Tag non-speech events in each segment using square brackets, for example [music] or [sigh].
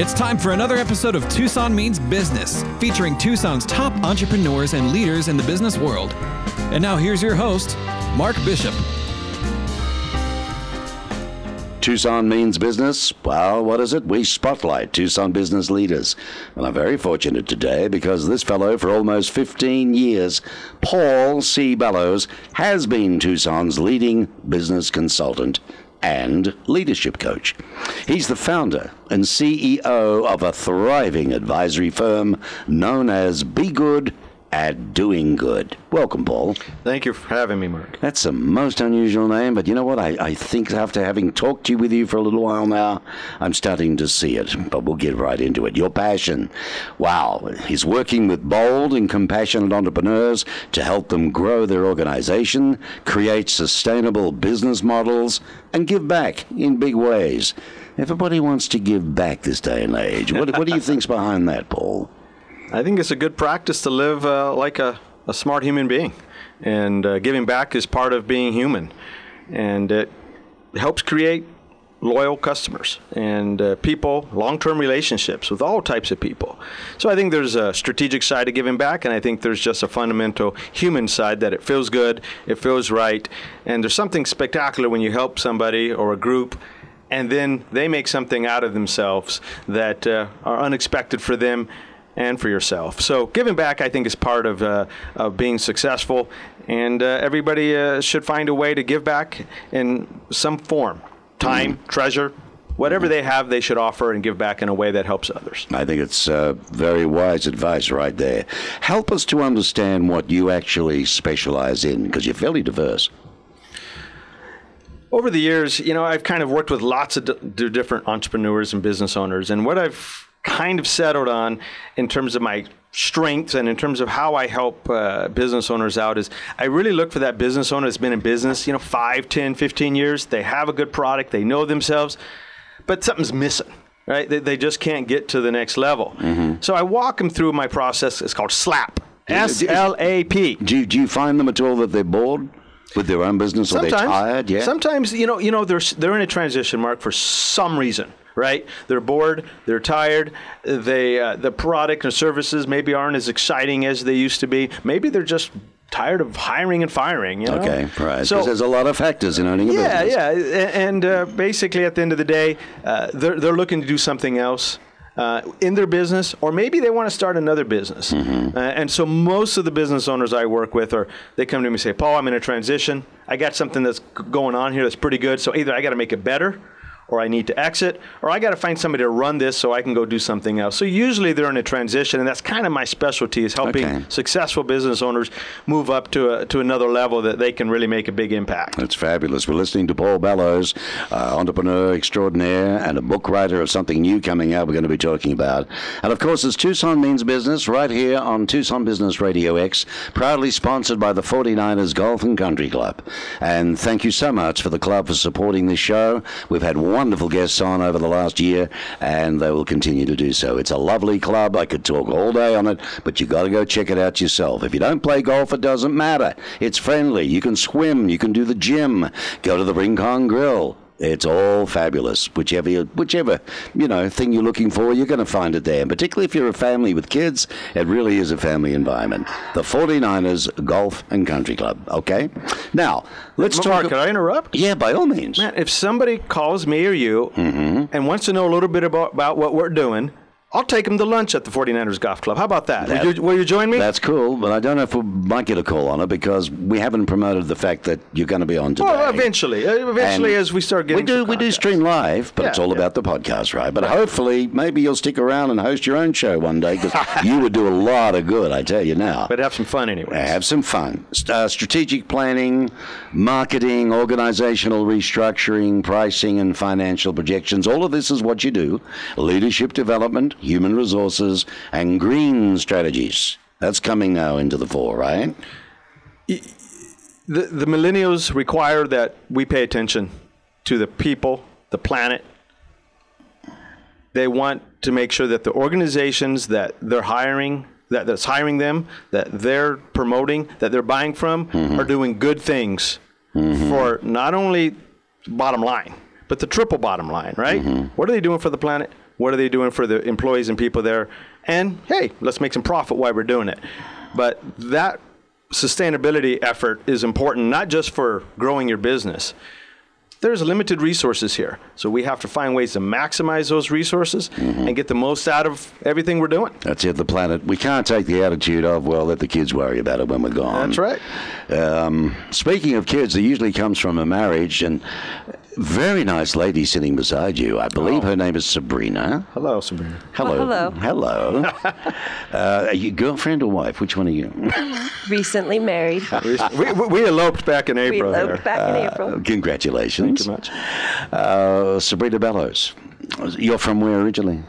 It's time for another episode of Tucson Means Business, featuring Tucson's top entrepreneurs and leaders in the business world. And now here's your host, Mark Bishop. Tucson means business. Well, what is it? We spotlight Tucson business leaders. And I'm very fortunate today because this fellow, for almost 15 years, Paul C. Bellows, has been Tucson's leading business consultant and leadership coach. He's the founder and CEO of a thriving advisory firm known as Be Good at doing good. Welcome, Paul. Thank you for having me, Mark. That's a most unusual name, but you know what? I, I think after having talked to you with you for a little while now, I'm starting to see it. But we'll get right into it. Your passion. Wow. He's working with bold and compassionate entrepreneurs to help them grow their organization, create sustainable business models, and give back in big ways. Everybody wants to give back this day and age. What, what do you think's behind that, Paul? I think it's a good practice to live uh, like a, a smart human being. And uh, giving back is part of being human. And it helps create loyal customers and uh, people, long term relationships with all types of people. So I think there's a strategic side to giving back, and I think there's just a fundamental human side that it feels good, it feels right, and there's something spectacular when you help somebody or a group. And then they make something out of themselves that uh, are unexpected for them and for yourself. So giving back, I think, is part of, uh, of being successful, and uh, everybody uh, should find a way to give back in some form, time, mm. treasure. Whatever they have, they should offer and give back in a way that helps others. I think it's uh, very wise advice right there. Help us to understand what you actually specialize in, because you're fairly diverse over the years, you know, I've kind of worked with lots of d- different entrepreneurs and business owners, and what I've kind of settled on in terms of my strengths and in terms of how I help uh, business owners out is I really look for that business owner that's been in business, you know, 5, 10, 15 years. They have a good product, they know themselves, but something's missing. Right? They, they just can't get to the next level. Mm-hmm. So I walk them through my process. It's called SLAP. S L A P. Do you, do you find them at all that they're bored? with their own business sometimes, or they're tired yeah sometimes you know you know they're they're in a transition mark for some reason right? They're bored, they're tired, they uh, the product and services maybe aren't as exciting as they used to be. Maybe they're just tired of hiring and firing. You know? Okay, right. So there's a lot of factors in owning a yeah, business. Yeah, yeah, and uh, basically at the end of the day, uh, they're they're looking to do something else. Uh, in their business, or maybe they want to start another business. Mm-hmm. Uh, and so most of the business owners I work with are they come to me and say, "Paul, I'm in a transition. I got something that's going on here that's pretty good. So either I got to make it better, or I need to exit, or I got to find somebody to run this so I can go do something else. So usually they're in a transition, and that's kind of my specialty is helping okay. successful business owners move up to a, to another level that they can really make a big impact. That's fabulous. We're listening to Paul Bellows, uh, entrepreneur extraordinaire and a book writer of something new coming out we're going to be talking about. And of course, it's Tucson Means Business right here on Tucson Business Radio X, proudly sponsored by the 49ers Golf and Country Club. And thank you so much for the club for supporting this show. We've had one wonderful guests on over the last year, and they will continue to do so. It's a lovely club. I could talk all day on it, but you've got to go check it out yourself. If you don't play golf, it doesn't matter. It's friendly. You can swim. You can do the gym. Go to the Rincon Grill. It's all fabulous. Whichever you, whichever you know thing you're looking for, you're going to find it there. And particularly if you're a family with kids, it really is a family environment. The 49ers Golf and Country Club. Okay. Now let's talk. Can I interrupt? Yeah, by all means. Man, if somebody calls me or you mm-hmm. and wants to know a little bit about, about what we're doing, I'll take him to lunch at the 49ers Golf Club. How about that? that will, you, will, you, join me? That's cool, but I don't know if we might get a call on it because we haven't promoted the fact that you're going to be on today. Well, eventually. Uh, eventually, and as we start getting We do, we do stream live, but yeah, it's all yeah. about the podcast, right? But right. hopefully, maybe you'll stick around and host your own show one day because [laughs] you would do a lot of good, I tell you now. But have some fun anyway. Have some fun. Uh, strategic planning, marketing, organizational restructuring, pricing, and financial projections. All of this is what you do. Leadership development, human resources and green strategies. That's coming now into the fore, right? The, the millennials require that we pay attention to the people, the planet. They want to make sure that the organizations that they're hiring, that, that's hiring them, that they're promoting, that they're buying from, mm-hmm. are doing good things mm-hmm. for not only bottom line, but the triple bottom line, right? Mm-hmm. What are they doing for the planet? What are they doing for the employees and people there? And hey, let's make some profit while we're doing it. But that sustainability effort is important not just for growing your business. There's limited resources here, so we have to find ways to maximize those resources Mm-hmm. and get the most out of everything we're doing. That's it, the planet. We can't take the attitude of, well, let the kids worry about it when we're gone. That's right. Um, speaking of kids, it usually comes from a marriage, and very nice lady sitting beside you. I believe Oh. her name is Sabrina. Hello, Sabrina. Hello. Well, Hello. [laughs] uh, are you girlfriend or wife? Which one are you? [laughs] Recently married. [laughs] we, we, we eloped back in We April. eloped here. back in April. Congratulations. Thank you much. Uh, Sabrina Bellows. You're from where originally?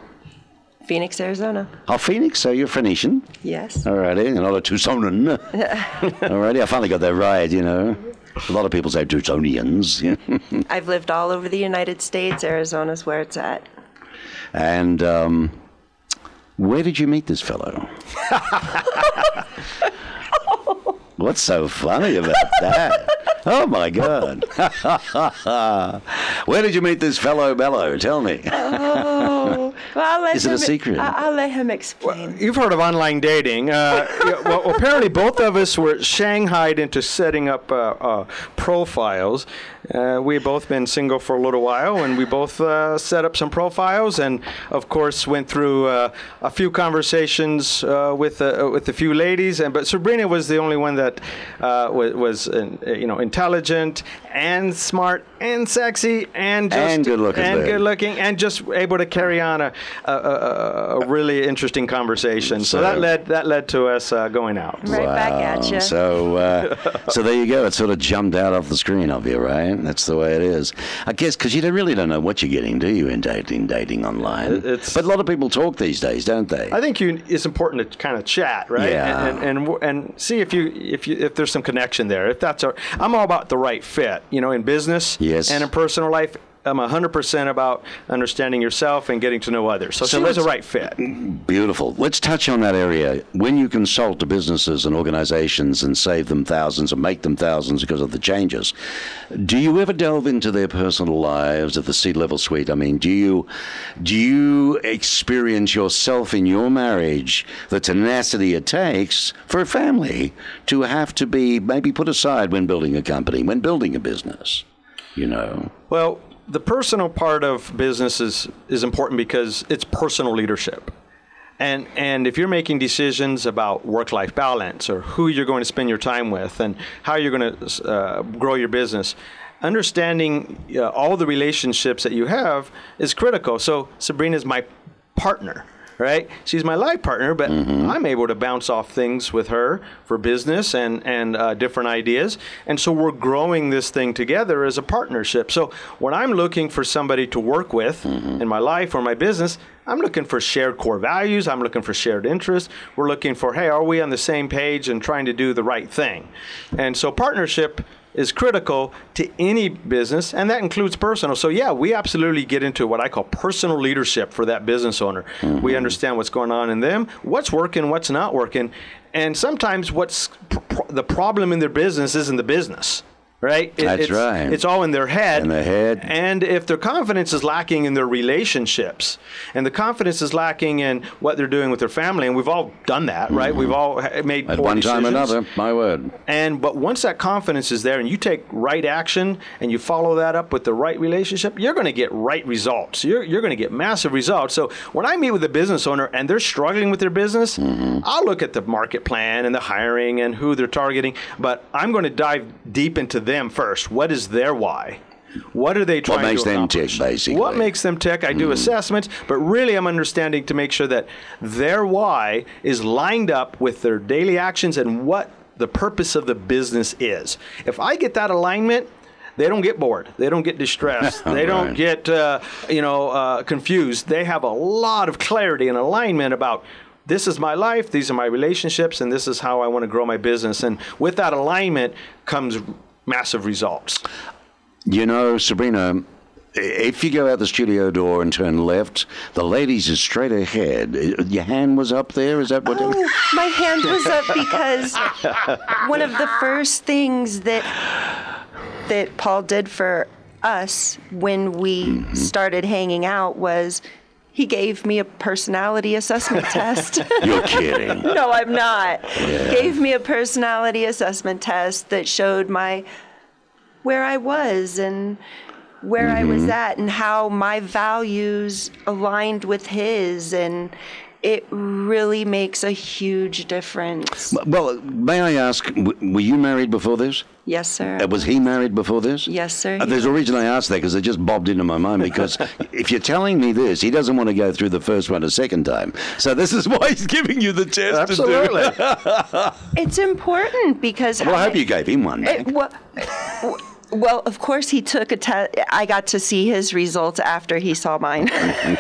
Phoenix, Arizona. Oh, Phoenix. So you're Phoenician. Yes. Alrighty, not a Tucsonan. All righty. I finally got that right, you know. A lot of people say Tucsonians. [laughs] I've lived all over the United States. Arizona's where it's at. and um, where did you meet this fellow? [laughs] [laughs] What's so funny about that? Oh my God. [laughs] Where did you meet this fellow Bello? Tell me. Oh, well, I'll let Is it a secret? I- I'll let him explain. You've heard of online dating. Uh, [laughs] yeah, well, apparently, both of us were shanghaied into setting up uh, uh, profiles. Uh, we both been single for a little while, and we both uh, set up some profiles, and of course went through uh, a few conversations uh, with uh, with a few ladies. And but Sabrina was the only one that uh, was, was you know intelligent and smart and sexy and just And good-looking, and good looking and just able to carry on a, a, a, a really interesting conversation. So, So- that led that led to us uh, going out. Right back at you. So, uh, so there you go. It sort of jumped out off the screen of you, right? That's the way it is. I guess because you don't really don't know what you're getting, do you, in dating, dating online? It's- but a lot of people talk these days, don't they? I think you, it's important to kind of chat, right? Yeah. And, and, and and see if you if you if there's some connection there. If that's our, I'm all about the right fit, you know, in business Yes. and in personal life. I'm 100% about understanding yourself and getting to know others. So, So she was a right fit. Beautiful. Let's touch on that area. When you consult the businesses and organizations and save them thousands and make them thousands because of the changes, do you ever delve into their personal lives at the C-level suite? I mean, do you do you experience yourself in your marriage the tenacity it takes for a family to have to be maybe put aside when building a company, when building a business? You know. Well, the personal part of business is, is important because it's personal leadership. And, and if you're making decisions about work life balance or who you're going to spend your time with and how you're going to uh, grow your business, understanding uh, all the relationships that you have is critical. So, Sabrina is my partner right? She's my life partner, but I'm able to bounce off things with her for business and and uh, different ideas, and so we're growing this thing together as a partnership. So when I'm looking for somebody to work with in my life or my business. I'm looking for shared core values. I'm looking for shared interests. We're looking for, hey, are we on the same page and trying to do the right thing? And so partnership is critical to any business, and that includes personal. So, yeah, we absolutely get into what I call personal leadership for that business owner. We mm-hmm. understand what's going on in them, what's working, what's not working, and sometimes what's pr- pr- the problem in their business isn't the business. Right? It- That's it's, right. It's all in their head. In their head. And if their confidence is lacking in their relationships, and the confidence is lacking in what they're doing with their family, and we've all done that, right? Mm-hmm. We've all made At one time or another, my word. And but once that confidence is there and you take right action and you follow that up with the right relationship, you're going to get right results. You're, you're going to get massive results. So when I meet with a business owner and they're struggling with their business, mm-hmm. I'll look at the market plan and the hiring and who they're targeting, but I'm going to dive deep into them first. What is their why? What are they trying what makes to them tick, basically? What makes them tick? I do assessments, but really I'm understanding to make sure that their why is lined up with their daily actions and what the purpose of the business is. If I get that alignment, they don't get bored. They don't get distressed. [laughs] they don't Right. get uh, you know uh, confused. They have a lot of clarity and alignment about this is my life, these are my relationships, and this is how I want to grow my business. And with that alignment comes massive results. You know, Sabrina, if you go out the studio door and turn left, the ladies is straight ahead. Your hand was up there. Is that what? Oh, my hand was up because one of the first things that that Paul did for us when we mm-hmm. started hanging out was he gave me a personality assessment [laughs] test. You're kidding. [laughs] no, I'm not. Gave me a personality assessment test that showed my where I was and where I was mm-hmm. at and how my values aligned with his and it really makes a huge difference. Well, may I ask, were you married before this? Yes, sir. Uh, was he married before this? Yes, sir, Uh, there's a reason I asked that because it just bobbed into my mind. Because [laughs] if you're telling me this, he doesn't want to go through the first one a second time. So this is [laughs] why he's giving you the test Absolutely. to [laughs] It's important because. Well, I how hope ma- you gave him one. It, well, well, of course, he took a test. I got to see his results after he saw mine. [laughs] Talk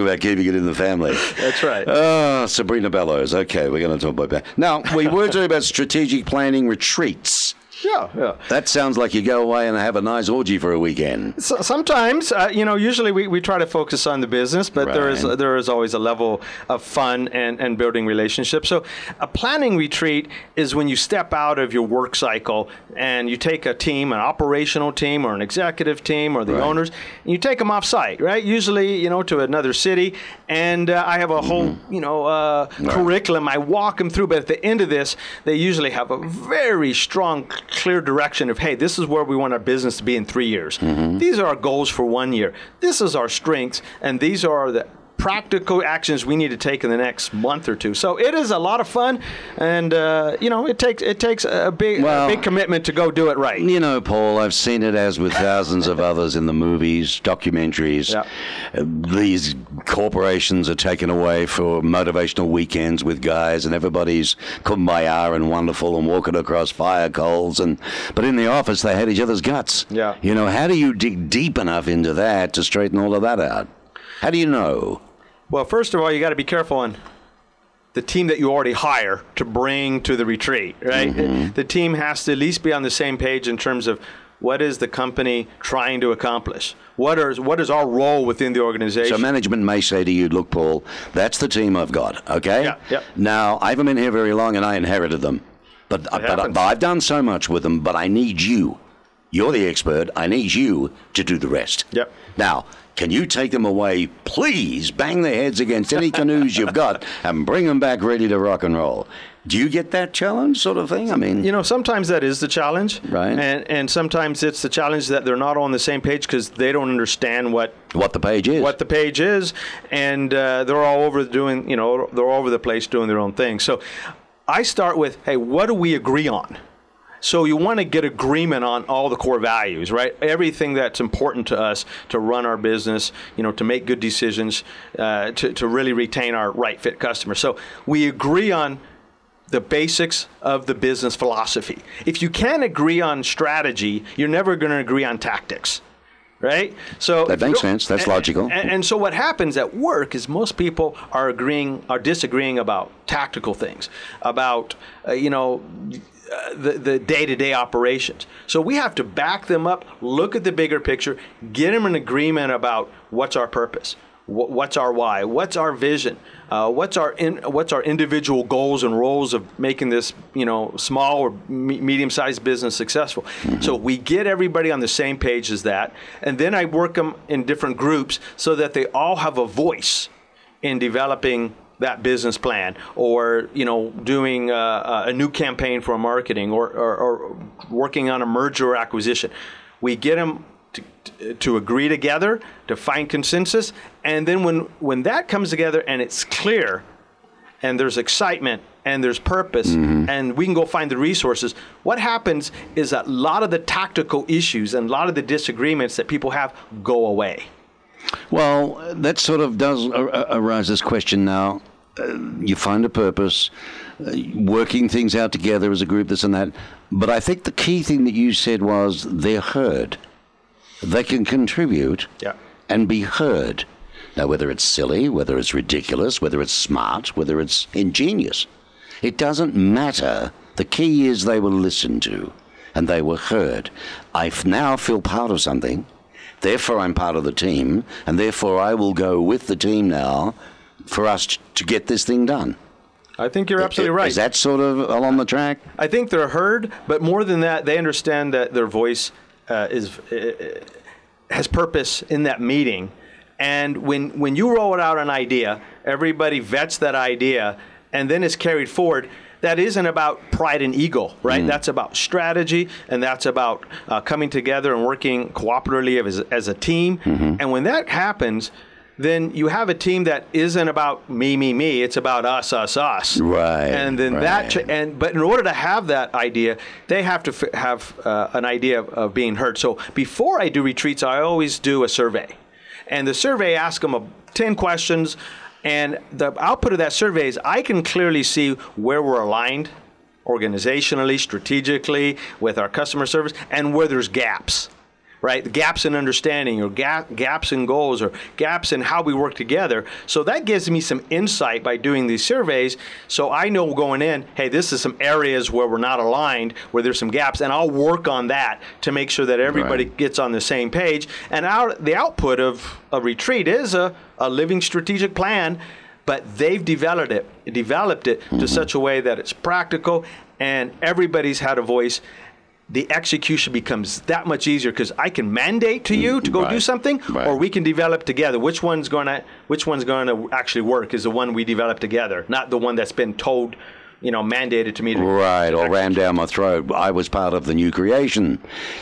about keeping it in the family. That's right. Oh, Sabrina Bellows. Okay, we're going to talk about that. Now, we were talking about strategic planning retreats. Yeah, yeah. That sounds like you go away and have a nice orgy for a weekend. So, sometimes, uh, you know, usually we, we try to focus on the business, but there is Right. there is always a level of fun and, and building relationships. So, a planning retreat is when you step out of your work cycle and you take a team, an operational team or an executive team or the Right. owners, and you take them off site, right? Usually, you know, to another city. And uh, I have a whole, Mm-hmm. you know, uh, curriculum I walk them through, but at the end of this, they usually have a very strong, clear direction of, hey, this is where we want our business to be in three years. Mm-hmm. These are our goals for one year. This is our strengths, and these are the practical actions we need to take in the next month or two. So it is a lot of fun, and uh, you know, it takes it takes a big Well- a big commitment to go do it right. You know, Paul, I've seen it as with thousands of others in the movies, documentaries. Yeah. These corporations are taken away for motivational weekends with guys, and everybody's come by kumbaya and wonderful and walking across fire coals. And but in the office, they had each other's guts. Yeah. You know, how do you dig deep enough into that to straighten all of that out? How do you know? Well, first of all, you got to be careful on the team that you already hire to bring to the retreat, right? Mm-hmm. The team has to at least be on the same page in terms of what is the company trying to accomplish? What is what is our role within the organization? So management may say to you, "Look, Paul, that's the team I've got. Okay. Yeah, yeah. Now I haven't been here very long, and I inherited them, but but, but I've done so much with them. But I need you. You're the expert. I need you to do the rest. Yep. Now." Can you take them away, please? Bang their heads against any canoes you've got and bring them back ready to rock and roll. Do you get that challenge, sort of thing? I mean, you know, sometimes that is the challenge, Right. And and sometimes it's the challenge that they're not on the same page because they don't understand what what the page is. what the page is, and uh, they're all over doing, you know, they're all over the place doing their own thing. So I start with, hey, what do we agree on? So you want to get agreement on all the core values, right? Everything that's important to us to run our business, you know, to make good decisions, uh, to, to really retain our right fit customers. So we agree on the basics of the business philosophy. If you can't agree on strategy, you're never going to agree on tactics. Right? So That makes sense. That's and- logical. And, and so what happens at work is most people are agreeing, are disagreeing about tactical things, about uh, you know the the day to day operations. So we have to back them up, look at the bigger picture, get them an agreement about what's our purpose, wh- what's our why, what's our vision, uh, what's our in, what's our individual goals and roles of making this you know small or me- medium sized business successful. So we get everybody on the same page as that, and then I work them in different groups so that they all have a voice in developing that business plan or you know doing uh, a new campaign for marketing or, or, or working on a merger or acquisition. We get them to, to agree together to find consensus and then when when that comes together and it's clear and there's excitement and there's purpose and we can go find the resources what happens is that a lot of the tactical issues and a lot of the disagreements that people have go away. Well, that sort of does ar- ar- arise this question now. Uh, you find a purpose, uh, working things out together as a group, this and that. But I think the key thing that you said was they're heard. They can contribute Yeah. and be heard. Now, whether it's silly, whether it's ridiculous, whether it's smart, whether it's ingenious, it doesn't matter. The key is they were listened to and they were heard. I f- now feel part of something. Therefore, I'm part of the team, and therefore, I will go with the team now for us to get this thing done. i think you're absolutely right Is that sort of along the track? I think they're heard, but more than that, they understand that their voice uh, is uh, has purpose in that meeting, And when, when you roll out an idea, everybody vets that idea and then it's carried forward. That isn't about pride and ego, right? That's about strategy and that's about uh, coming together and working cooperatively as, as a team. And when that happens, then you have a team that isn't about me, me, me. It's about us, us, us. Right, And then that, ch- and but in order to have that idea, they have to f- have uh, an idea of, of being heard. So before I do retreats, I always do a survey, and the survey asks them a, ten questions, and the output of that survey is I can clearly see where we're aligned, organizationally, strategically, with our customer service, and where there's gaps right? Gaps in understanding or gap, gaps in goals or gaps in how we work together. So that gives me some insight by doing these surveys. So I know going in, hey, this is some areas where we're not aligned, where there's some gaps, and I'll work on that to make sure that everybody Right. gets on the same page. And out, the output of a retreat is a, a living strategic plan. But they've developed it, developed it to mm-hmm. such a way that it's practical, and everybody's had a voice the execution becomes that much easier because I can mandate to you to go do something, Right. or we can develop together. Which one's going to which one's going to actually work is the one we develop together, not the one that's been told, you know, mandated to me. To, Right, or ran down my throat. I was part of the new creation.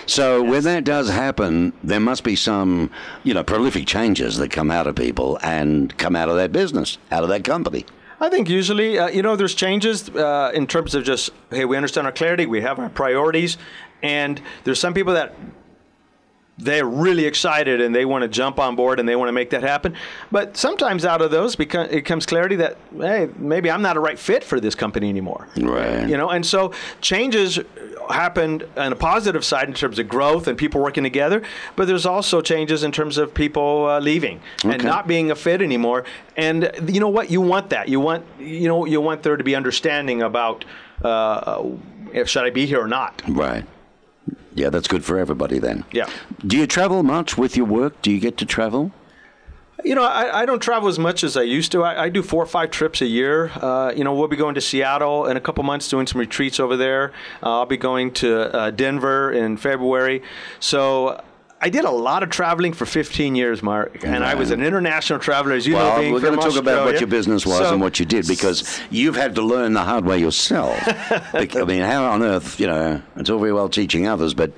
So when that does happen, there must be some, you know, prolific changes that come out of people and come out of that business, out of that company. I think usually, uh, you know, there's changes uh, in terms of just, hey, we understand our clarity, we have our priorities, and there's some people that they're really excited and they want to jump on board and they want to make that happen. But sometimes out of those, it comes clarity that, hey, maybe I'm not a right fit for this company anymore. Right. You know, and so changes happened on a positive side in terms of growth and people working together, but there's also changes in terms of people uh, leaving and not being a fit anymore. And you know what? You want that. You want you know you want there to be understanding about uh, if should I be here or not. Right. Yeah, that's good for everybody then. Yeah. Do you travel much with your work? Do you get to travel? You know, I, I don't travel as much as I used to. I, I do four or five trips a year. Uh, you know, we'll be going to Seattle in a couple months, doing some retreats over there. Uh, I'll be going to uh, Denver in February. So I did a lot of traveling for 15 years, Mark, and I was an international traveler, as you know. Well, being we're going to talk about what your business was So- and what you did because you've had to learn the hard way yourself. [laughs] I mean, how on earth, you know, it's all very well teaching others, but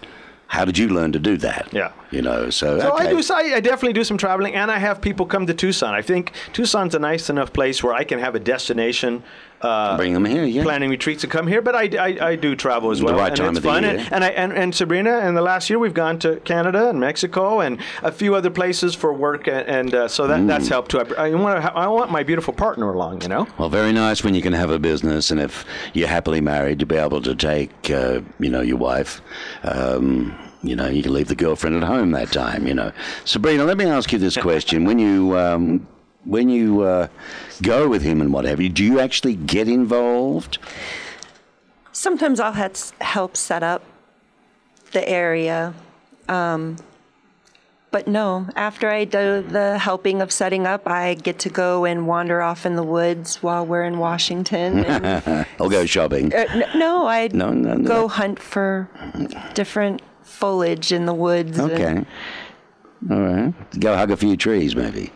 how did you learn to do that? Yeah. You know, so, So okay. I do. I, I definitely do some traveling, and I have people come to Tucson. I think Tucson's a nice enough place where I can have a destination. Uh, Bring them here, yeah. Planning retreats and come here, but I, I, I do travel as well. The right and time it's of the year. And, and I and, and Sabrina, and the last year we've gone to Canada and Mexico and a few other places for work, and, and uh, so that, that's helped too. I, I want I want my beautiful partner along, you know. Well, very nice when you can have a business, and if you're happily married, to be able to take, uh, you know, your wife. Um, you know, you can leave the girlfriend at home that time. You know, Sabrina, let me ask you this question: When you um, when you uh, go with him and what have you, do you actually get involved? Sometimes I'll have help set up the area. Um, but no, after I do the helping of setting up, I get to go and wander off in the woods while we're in Washington. And, [laughs] I'll go shopping. uh, n- no, I No, no, no. go hunt for different foliage in the woods. and- Okay. All right. Go hug a few trees, maybe.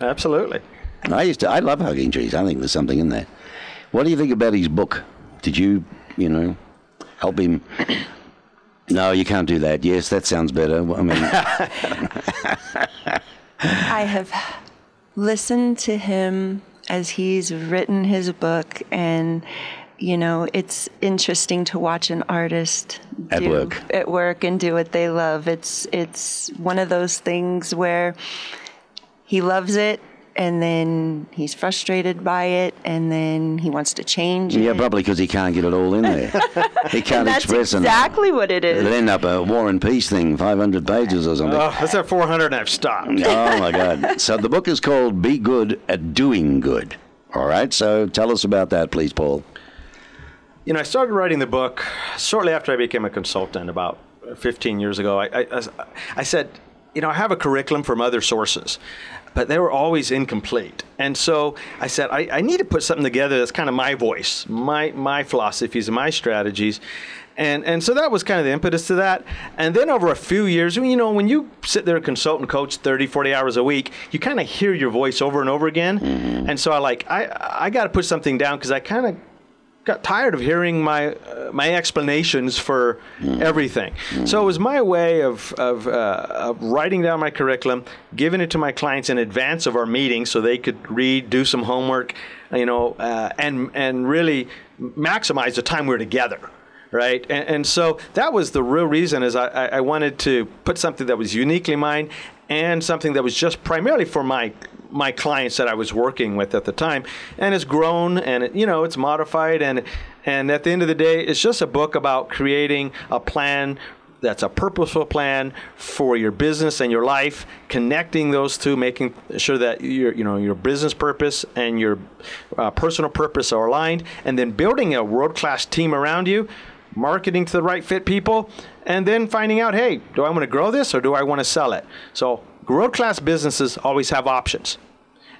Absolutely. I used to. I love hugging trees. I think there's something in there. What do you think about his book? Did you, you know, help him? [coughs] No, you can't do that. Yes, that sounds better. I mean, [laughs] I have listened to him as he's written his book, and you know, it's interesting to watch an artist At do, work. at work and do what they love. It's it's one of those things where he loves it, and then he's frustrated by it, and then he wants to change yeah, it. probably because he can't get it all in there. He [laughs] can't And that's express enough. exactly what it is. It'll end up a War and Peace thing, 500 pages or something. Oh, that's at 400, and I've stopped. oh my God! So the book is called "Be Good at Doing Good." All right. So tell us about that, please, Paul. You know, I started writing the book shortly after I became a consultant about 15 years ago. I, I, I said, you know, I have a curriculum from other sources, but they were always incomplete. And so I said, I, I need to put something together that's kind of my voice, my my philosophies, and my strategies. And, and so that was kind of the impetus to that. And then over a few years, you know, when you sit there and consult and coach 30, 40 hours a week, you kind of hear your voice over and over again. Mm-hmm. And so I like, I, I got to put something down because I kind of got tired of hearing my uh, my explanations for mm. everything. Mm. So it was my way of of, uh, of, writing down my curriculum, giving it to my clients in advance of our meeting, so they could read, do some homework, you know, uh, and and really maximize the time we we're together. Right, and, and, so that was the real reason is I, I wanted to put something that was uniquely mine and something that was just primarily for my my clients that I was working with at the time, and it's grown and it, you know it's modified and and at the end of the day, it's just a book about creating a plan that's a purposeful plan for your business and your life, connecting those two, making sure that your you know your business purpose and your uh, personal purpose are aligned, and then building a world class team around you, marketing to the right fit people, and then finding out, hey, do I want to grow this or do I want to sell it? So world class businesses always have options.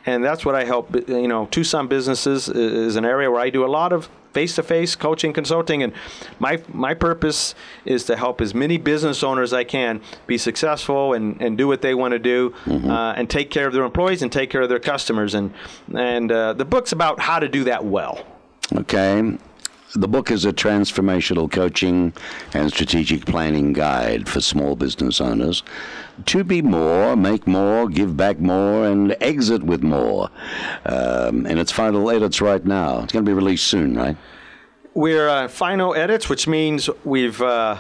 And that's what I help, you know, Tucson businesses is an area where I do a lot of face-to-face coaching consulting and my my purpose is to help as many business owners as I can be successful and, and do what they want to do mm-hmm. uh, and take care of their employees and take care of their customers and and uh, the book's about how to do that well okay the book is a transformational coaching and strategic planning guide for small business owners to be more, make more, give back more, and exit with more. Um, and its final edits right now. It's going to be released soon, right? We're uh, final edits, which means we've. Uh,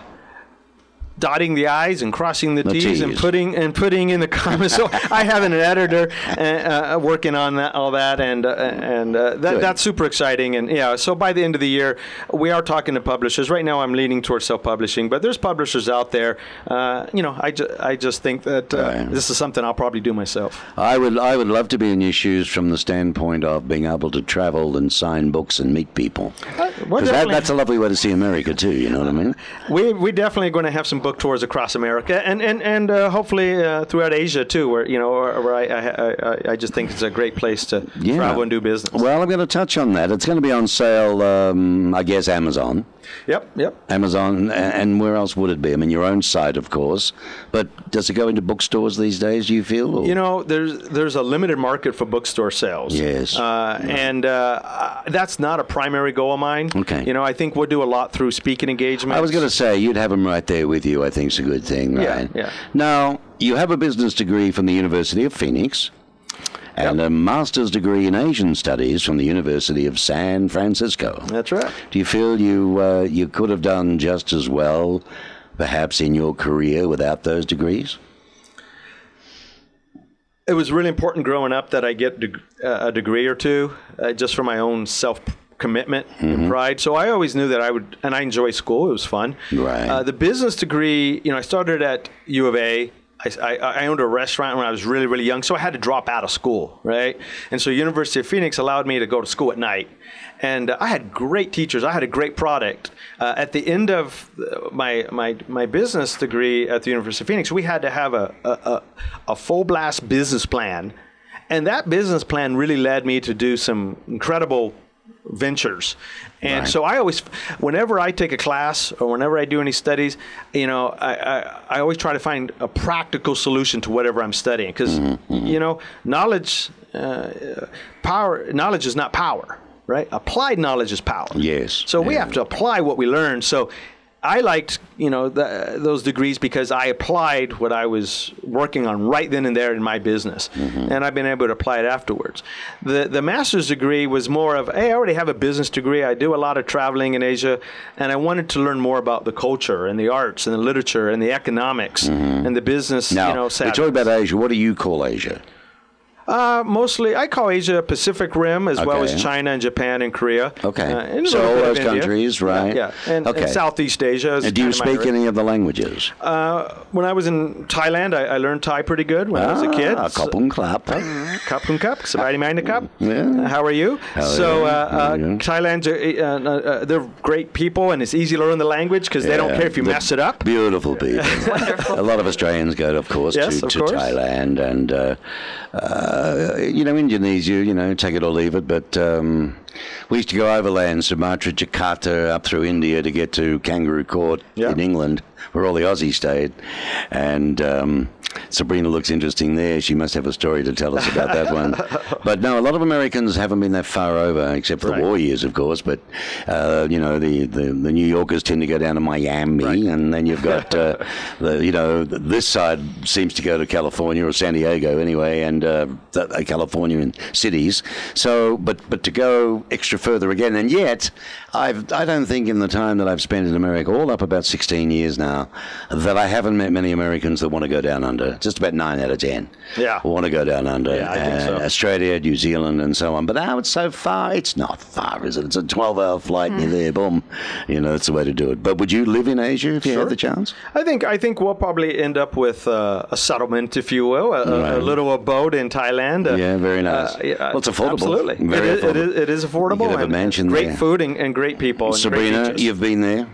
dotting the i's and crossing the, the t's, t's, and putting and putting in the commas. so I have an editor uh, uh, working on that, all that, and uh, and uh, that, that's super exciting. And yeah, so by the end of the year, we are talking to publishers. Right now, I'm leaning towards self-publishing, but there's publishers out there. Uh, you know, I, ju- I just think that uh, this is something I'll probably do myself. I would I would love to be in your shoes from the standpoint of being able to travel and sign books and meet people. Because that, that's a lovely way to see America too. You know what I mean? We we definitely going to have some book tours across America and and and uh, hopefully uh, throughout Asia too, where you know where I, I, I just think it's a great place to yeah. travel and do business. Well, I'm going to touch on that. It's going to be on sale, um, I guess, Amazon. Yep, yep. Amazon, and where else would it be? I mean, your own site, of course. But does it go into bookstores these days? Do you feel? Or? You know, there's there's a limited market for bookstore sales. Yes. Uh, And uh, that's not a primary goal of mine. Okay. You know, I think we'll do a lot through speaking engagements. I was going to say you'd have them right there with you. I think it's a good thing, right? Yeah. yeah. Now you have a business degree from the University of Phoenix and yep. a master's degree in Asian studies from the University of San Francisco. That's right. Do you feel you uh, you could have done just as well, perhaps in your career, without those degrees? It was really important growing up that I get uh, a degree or two, uh, just for my own self commitment mm-hmm. and pride. So I always knew that I would, and I enjoy school. It was fun. Right. Uh, the business degree, you know, I started at U of A I, I, owned a restaurant when I was really, really young, so I had to drop out of school, right? And so University of Phoenix allowed me to go to school at night. And uh, I had great teachers. I had a great product. Uh, at the end of my, my, my business degree at the University of Phoenix, we had to have a, a, a full blast business plan. And that business plan really led me to do some incredible ventures. And right. so I always, whenever I take a class or whenever I do any studies, you know, I, I, I always try to find a practical solution to whatever I'm studying because, mm-hmm, mm-hmm. you know, knowledge, uh, power, knowledge is not power. Right, applied knowledge is power. Yes. So we have to apply what we learn. So I liked, you know, the, those degrees because I applied what I was working on right then and there in my business, mm-hmm. and I've been able to apply it afterwards. The the master's degree was more of, hey, I already have a business degree. I do a lot of traveling in Asia, and I wanted to learn more about the culture and the arts and the literature and the economics mm-hmm. and the business. Now, you know, we talk about Asia. What do you call Asia? Uh, mostly, I call Asia Pacific Rim as well as China and Japan and Korea. Okay. Uh, and So all those countries, right? Yeah, yeah. And, Okay. and Southeast Asia. Is And do you kind of my speak area. any of the languages? Uh, when I was in Thailand, I, I learned Thai pretty good when I was a kid. Ah, So- Kopung Klap. Cup and cup, sabadi mind cup. Yeah. How are you? so yeah. uh, uh, Yeah. Thailand's uh, uh, uh, they're great people, and it's easy to learn the language because they don't care if you the mess it up. Beautiful people. A lot of Australians go, of course, Yes, to, of to course. Thailand and, uh, you know, Indonesia, you know, take it or leave it. But um, we used to go overland, Sumatra, Jakarta, up through India to get to Kangaroo Court Yeah. in England, where all the Aussies stayed. And um, Sabrina looks interesting there. She must have a story to tell us about that one. [laughs] But no, a lot of Americans haven't been that far over, except for Right. the war years, of course. But, uh, you know, the, the, the New Yorkers tend to go down to Miami, and then you've got, uh, [laughs] the, you know, this side seems to go to California or San Diego anyway, and uh, the, the Californian cities. So, but but to go extra further again, and yet, I've I don't think in the time that I've spent in America, all up about 16 years now, that I haven't met many Americans that want to go down under. Just about nine out of ten. Yeah. We want to go down under. Yeah, I think so. Uh, Australia, New Zealand, and so on. But now it's so far. It's not far, is it? It's a 12-hour flight, and you're there. Boom. You know, that's the way to do it. But would you live in Asia if you Sure. had the chance? I think I think we'll probably end up with uh, a settlement, if you will, a, a- Right. a little abode in Thailand. Uh, Yeah, very nice. uh, yeah, Well, it's affordable. Absolutely, Very it, is, it, affordable. is, it is affordable. You could have a and mansion great there. food and, and great people. And great Sabrina, you've been there,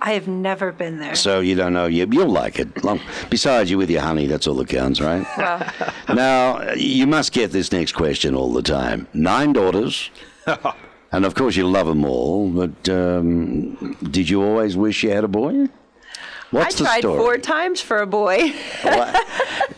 I have never been there. so you don't know. You, you'll like it. Long, besides, you with your honey, that's all that counts, right? Well, [laughs] Now, you must get this next question all the time. Nine daughters, [laughs] and of course you love them all, but um, did you always wish you had a boy? I What's the tried story? four times for a boy. [laughs]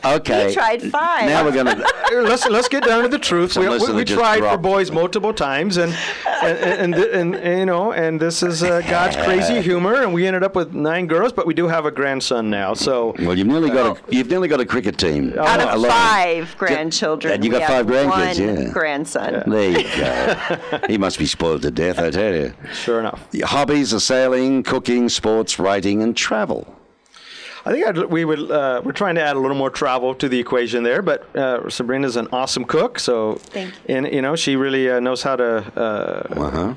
Okay. He tried five. Now we're going [laughs] to. Let's let's get down to the truth. Some we we, we just tried for boys multiple times, and and, and, and, and, you know, and this is uh, God's crazy humor, and we ended up with nine girls, but we do have a grandson now. So Well, you've nearly got a you've nearly got a cricket team. Out of Alone. five grandchildren, And you we got have five grandkids, one yeah. grandson. There you go. [laughs] he must be spoiled to death, I tell you. sure enough, Your hobbies are sailing, cooking, sports, writing, and travel. I think I'd, we would. Uh, we're trying to add a little more travel to the equation there, but uh, Sabrina's an awesome cook, so Thank you. and you know she really uh, knows how to. Uh, Uh-huh.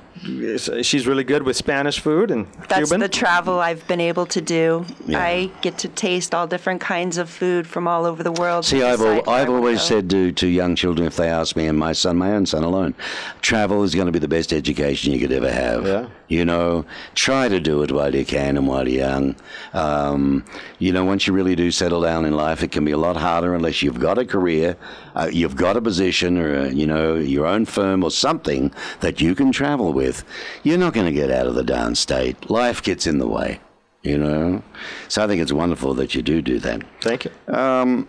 She's really good with Spanish food and That's Cuban. the travel I've been able to do. Yeah. I get to taste all different kinds of food from all over the world. See, I've, al- I I've always said to, to young children, if they ask me, and my son, my own son alone, travel is going to be the best education you could ever have. Yeah. You know, try to do it while you can and while you're young. Um, you know, once you really do settle down in life, it can be a lot harder unless you've got a career, uh, you've got a position or, uh, you know, your own firm or something that you can travel with. You're not going to get out of the darn state. Life gets in the way, you know. So I think it's wonderful that you do do that. Thank you.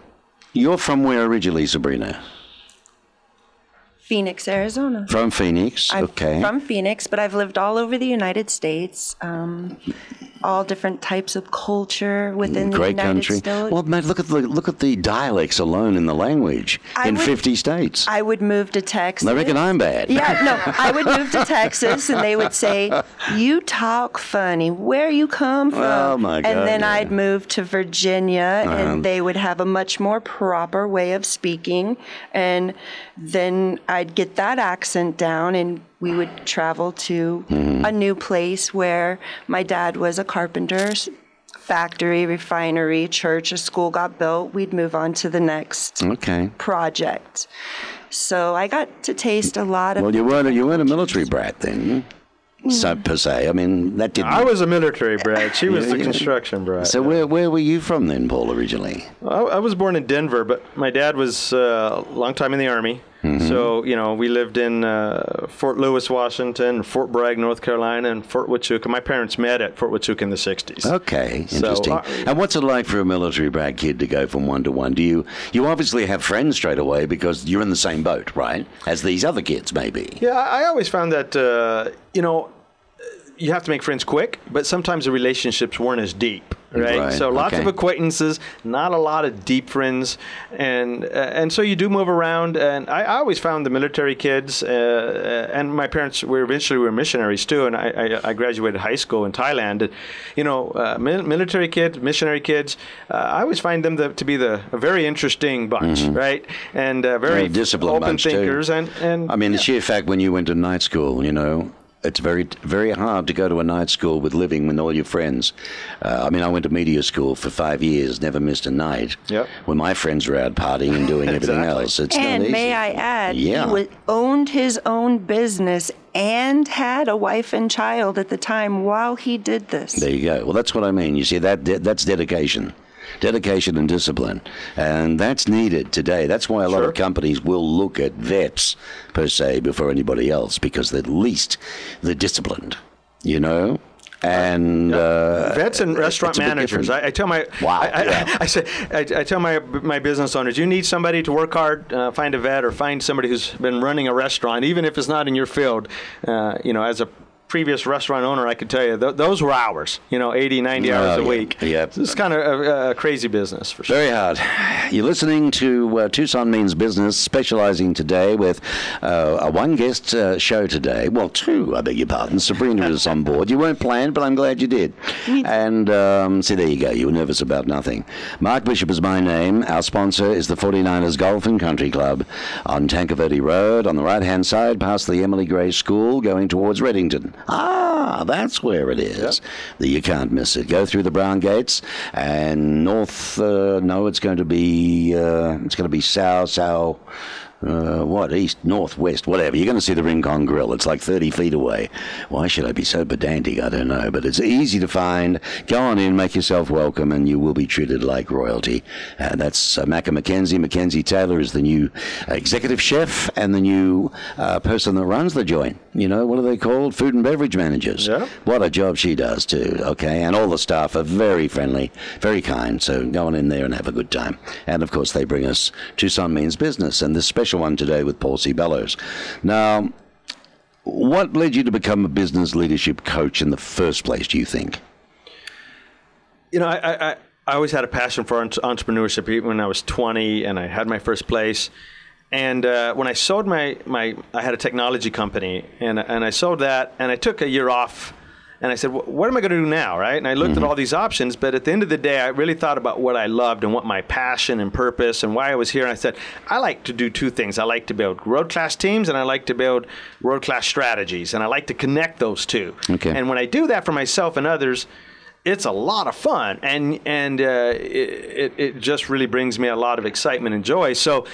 You're from where originally, Sabrina? Phoenix, Arizona. From Phoenix. I'm okay. from Phoenix, but I've lived all over the United States. Um, all different types of culture within the Great United country. States. Well, look at the look at the dialects alone in the language I in would- 50 states. I would move to Texas. they reckon I'm bad. Yeah, no, [laughs] I would move to Texas and they would say, You talk funny. Where you come from? Oh, my God! and then yeah. I'd move to Virginia Uh-huh. and they would have a much more proper way of speaking. And then I'd get that accent down and we would travel to Mm-hmm. a new place where my dad was a carpenter. Factory, refinery, church, a school got built. We'd move on to the next Okay. project. So I got to taste a lot of. Well, you weren't a, you weren't a military brat then, so per se. I mean, that didn't. I was a military brat. She was Yeah, the yeah. construction brat. so where where were you from then, Paul? Originally? I, I was born in Denver, but my dad was uh, a long time in the Army. Mm-hmm. So, you know, we lived in uh, Fort Lewis, Washington, Fort Bragg, North Carolina, and Fort Huachuca. My parents met at Fort Huachuca in the 60s. Okay, So, interesting. uh, and what's it like for a military brat kid to go from one to one? Do you you obviously have friends straight away because you're in the same boat, right? As these other kids, maybe. Yeah, I I always found that, uh, you know, you have to make friends quick, but sometimes the relationships weren't as deep. right? Right, So lots of acquaintances, not a lot of deep friends, and uh, and so you do move around. And I, I always found the military kids, uh, uh, and my parents were eventually were missionaries too. And I, I, I graduated high school in Thailand. And, you know, uh, mil- military kids, missionary kids. Uh, I always find them the, to be the a very interesting bunch, right? And uh, very, disciplined open bunch, too. thinkers. And and I mean, the sheer fact when you went to night school, you know, it's very very hard to go to a night school with living with all your friends. Uh, I mean, I went to media school for five years, never missed a night. Yep. When my friends were out partying and doing [laughs] everything else, it's and not easy. may I add, Yeah. he was, owned his own business and had a wife and child at the time while he did this. There you go. Well, that's what I mean. You see, that de- that's dedication. Dedication and discipline. And that's needed today. That's why a lot Sure. of companies will look at vets, per se, before anybody else, because at least they're disciplined, you know? And uh, Vets and restaurant managers. I, I tell my Wow, I, I, yeah. [laughs] I say I, I tell my my business owners, you need somebody to work hard, uh, find a vet or find somebody who's been running a restaurant, even if it's not in your field. Uh, you know, as a previous restaurant owner, I could tell you th- those were hours. You know, 80, 90 hours Oh, a yeah. week. Yep. It's kind of a, a crazy business for sure. Very hard. You're listening to uh, Tucson Means Business, specializing today with uh, a one guest uh, show today. Well, two, I beg your pardon. Sabrina is on board. You weren't planned, but I'm glad you did. And um, see, there you go. You were nervous about nothing. Mark Bishop is my name. Our sponsor is the 49ers Golf and Country Club on Tanque Verde Road on the right hand side, past the Emily Gray School, going towards Redington. Ah, that's where it is. You can't miss it. Go through the brown gates and north. Uh, no, it's going to be uh, it's going to be south, south. Uh, what east, north, west, whatever. You're going to see the Rincon Grill. It's like 30 feet away. Why should I be so pedantic? I don't know, but it's easy to find. Go on in, make yourself welcome, and you will be treated like royalty. Uh, that's uh, Macca McKenzie. Mackenzie Taylor is the new executive chef and the new uh, person that runs the joint. You know what are they called? Food and beverage managers. Yeah. What a job she does too. Okay, and all the staff are very friendly, very kind. So go on in there and have a good time. And of course, they bring us Tucson Means Business and this special one today with Paul C. Bellows. Now, what led you to become a business leadership coach in the first place? Do you think? you know, I, I, I- I always had a passion for entrepreneurship even when I was 20 and I had my first place. And uh, when I sold my, my, I had a technology company and, and I sold that and I took a year off and I said, "Wh- what am I going to do now? Right. And I looked at all these options, but at the end of the day, I really thought about what I loved and what my passion and purpose and why I was here. And I said, I like to do two things. I like to build world class teams and I like to build world class strategies. And I like to connect those two. Okay. And when I do that for myself and others, it's a lot of fun and and uh, it, it, it just really brings me a lot of excitement and joy so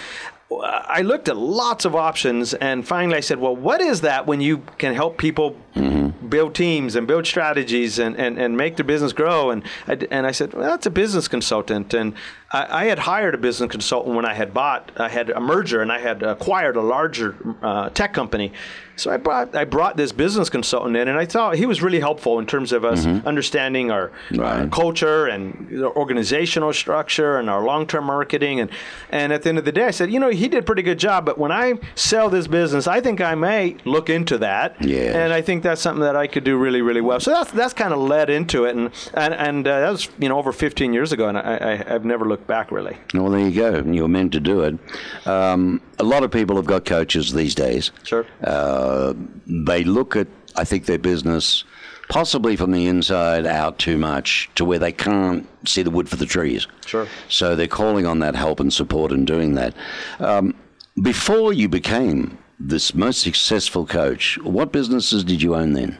I looked at lots of options and finally I said, well, what is that when you can help people mm-hmm. build teams and build strategies and, and, and make their business grow? And I, and I said, well, that's a business consultant. And I, I had hired a business consultant when I had bought, I had a merger and I had acquired a larger uh, tech company. So I brought, I brought this business consultant in and I thought he was really helpful in terms of us understanding our, our culture and the organizational structure and our long-term marketing. And and at the end of the day I said you know he did a pretty good job but when I sell this business I think I may look into that. Yes. and I think that's something that I could do really really well. So that's that's kind of led into it. And and, and uh, that was you know over 15 years ago and I, I I've never looked back really Well, there you go. You were meant to do it. Um, a lot of people have got coaches these days. Sure. Uh, they look at, I think, their business possibly from the inside out too much to where they can't see the wood for the trees. Sure. So they're calling on that help and support in doing that. Um, before you became this most successful coach, what businesses did you own then?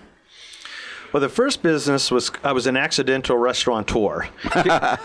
Well, the first business was I was an accidental restaurateur [laughs]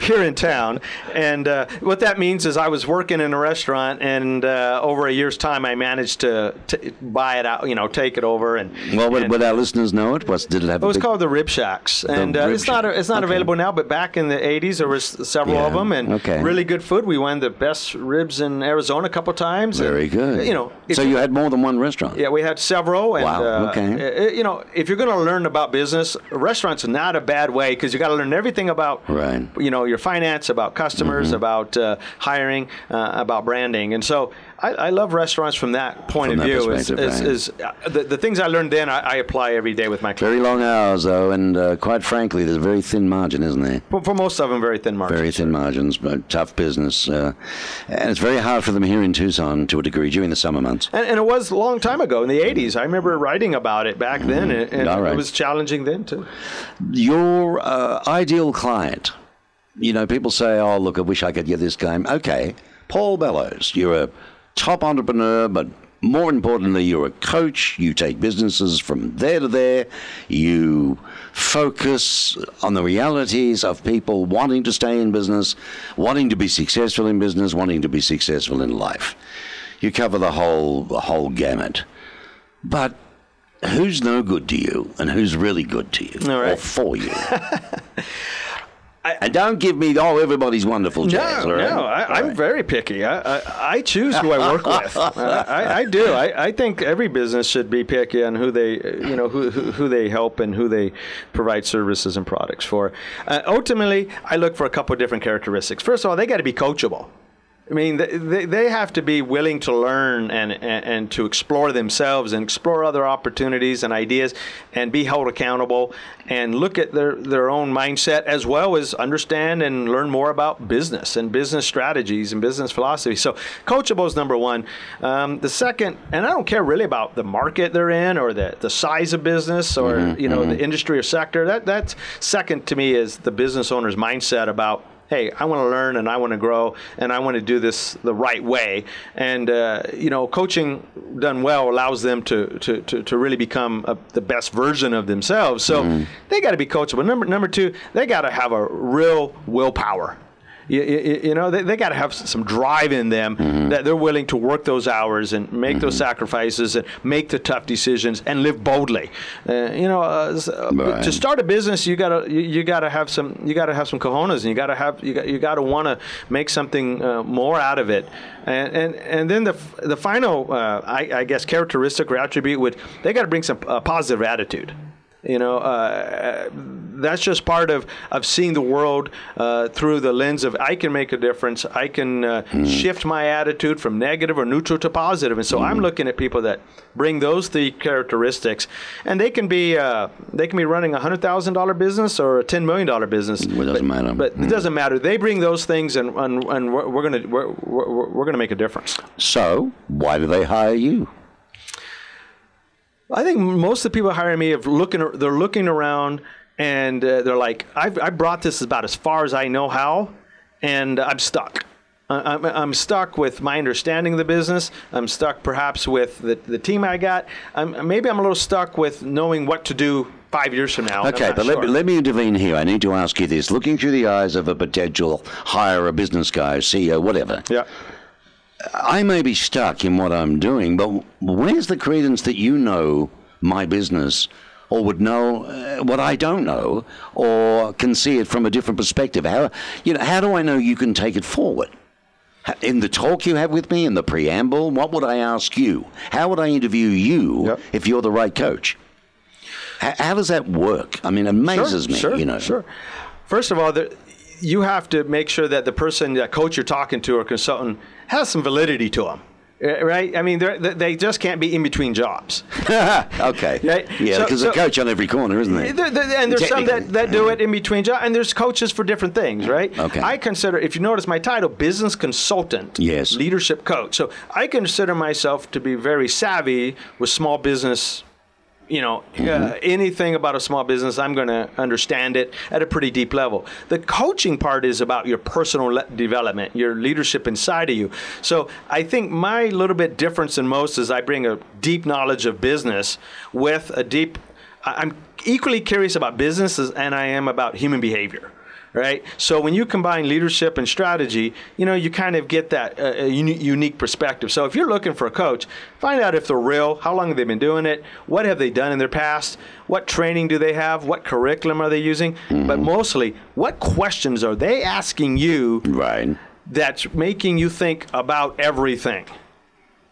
here in town, and uh, what that means is I was working in a restaurant, and uh, over a year's time, I managed to t- buy it out, you know, take it over, and Well, would, and- would our listeners know it? What's, did it have it was big- called the Rib Shacks, and uh, Rib it's not it's not Okay. available now. But back in the '80s, there was several of them, and okay. really good food. We won the best ribs in Arizona a couple times. and, Very good. You know, so you had more than one restaurant? yeah, we had several. And, Wow, uh, okay. uh, You know, if you're going to learn about business, restaurants not a bad way because you got to learn everything about Right. you know your finance, about customers, Mm-hmm. about uh, hiring, uh, about branding, and so I, I love restaurants from that point From of that view. Is, is, is uh, the, the things I learned then I, I apply every day with my clients. Very long hours, though, and uh, quite frankly, there's a very thin margin, isn't there? For, for most of them, very thin margins. Very thin margins, but tough business. Uh, and it's very hard for them here in Tucson to a degree during the summer months. And, and it was a long time ago in the 80s. I remember writing about it back then, and, and right. it was challenging then, too. Your uh, ideal client, you know, people say, oh, look, I wish I could get this game. Okay, Paul Bellows, you're a top entrepreneur, but more importantly, you're a coach. You take businesses from there to there. You focus on the realities of people wanting to stay in business, wanting to be successful in business, wanting to be successful in life. You cover the whole the whole gamut. But who's no good to you and who's really good to you right. or for you? [laughs] and don't give me oh everybody's wonderful jazz. no, right? no, I, right. very picky. I, I, I choose who I work with. [laughs] I, I do. I, I think every business should be picky on who they, you know, who, who, who they help and who they provide services and products for. Uh, ultimately, I look for a couple of different characteristics. First of all, they got to be coachable. I mean, they, they, have to be willing to learn and, and, and to explore themselves and explore other opportunities and ideas and be held accountable and look at their, their own mindset as well as understand and learn more about business and business strategies and business philosophy. So, coachable is number one. Um, the second, and I don't care really about the market they're in or the, the size of business or you know the industry or sector. That that's second to me is the business owner's mindset about hey, I want to learn and I want to grow and I want to do this the right way. And, uh, you know, coaching done well allows them to, to, to, to really become a, the best version of themselves. So they got to be coachable. Number, number two, they got to have a real willpower. You, you, you know, they, they got to have some drive in them that they're willing to work those hours and make those sacrifices and make the tough decisions and live boldly. Uh, you know, uh, uh, Right. to start a business, you gotta you, you gotta have some you gotta have some cojones, and you gotta have you got you gotta want to make something uh, more out of it. And and and then the the final uh, I, I guess characteristic or attribute would they got to bring some uh, positive attitude. You know, uh, that's just part of, of seeing the world uh, through the lens of I can make a difference. I can uh, shift my attitude from negative or neutral to positive. And so I'm looking at people that bring those three characteristics, and they can be uh, they can be running a hundred thousand dollar business or a ten million dollar business. Well, it doesn't but, matter. But it doesn't matter. They bring those things, and and, and we're, we're gonna we're, we're, we're gonna make a difference. So why do they hire you? I think most of the people hiring me have looking. They're looking around and uh, they're like, I've, I brought this about as far as I know how, and I'm stuck. I- I'm, I'm stuck with my understanding of the business. I'm stuck perhaps with the, the team I got. I'm, maybe I'm a little stuck with knowing what to do five years from now. Okay, but let, me, let me intervene here. I need to ask you this. Looking through the eyes of a potential hire, a business guy, CEO, whatever, yeah. I may be stuck in what I'm doing, but where's the credence that you know my business or would know uh, what I don't know or can see it from a different perspective? How, you know, how do I know you can take it forward? In the talk you have with me, in the preamble, what would I ask you? How would I interview you Yep. if you're the right coach? How, how does that work? I mean, it amazes me, sure, you know. Sure. First of all, the, you have to make sure that the person, that coach you're talking to or consultant, has some validity to them. Uh, right? I mean, they're, they they just can't be in between jobs. [laughs] okay. [laughs] Right? Yeah, because so- a coach on every corner, isn't there? There- there- and there's some that, that do it in between jobs, and there's coaches for different things, right? Okay. I consider, if you notice my title, business consultant, Yes. leadership coach. So I consider myself to be very savvy with small business. You know, uh, anything about a small business, I'm going to understand it at a pretty deep level. The coaching part is about your personal le- development, your leadership inside of you. So I think my little bit difference than most is I bring a deep knowledge of business with a deep I- I'm equally curious about businesses and I am about human behavior. Right. So when you combine leadership and strategy, you know, you kind of get that uh, uni- unique perspective. So if you're looking for a coach, find out if they're real, how long have they been doing it, what have they done in their past, what training do they have, what curriculum are they using, but mostly, what questions are they asking you Right. that's making you think about everything?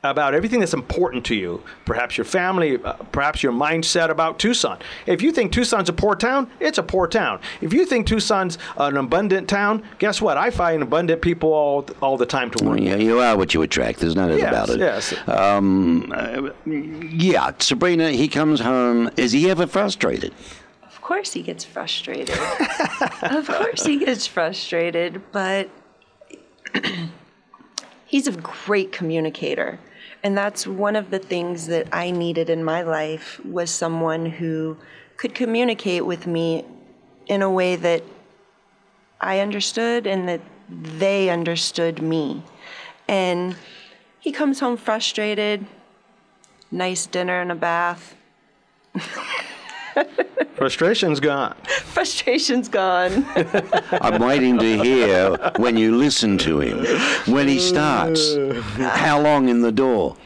About everything that's important to you, perhaps your family, uh, perhaps your mindset about Tucson. If you think Tucson's a poor town, it's a poor town. If you think Tucson's an abundant town, guess what? I find abundant people all all the time to work. Yeah, you are what you attract. There's nothing Yes, about it. yes. Um, uh, yeah, Sabrina, he comes home. Is he ever frustrated? Of course he gets frustrated. [laughs] of course he gets frustrated, but [clears throat] he's a great communicator. And that's one of the things that I needed in my life was someone who could communicate with me in a way that I understood and that they understood me. And he comes home frustrated, nice dinner and a bath. [laughs] Frustration's gone. Frustration's gone. [laughs] I'm waiting to hear when you listen to him, when he starts, how long in the door.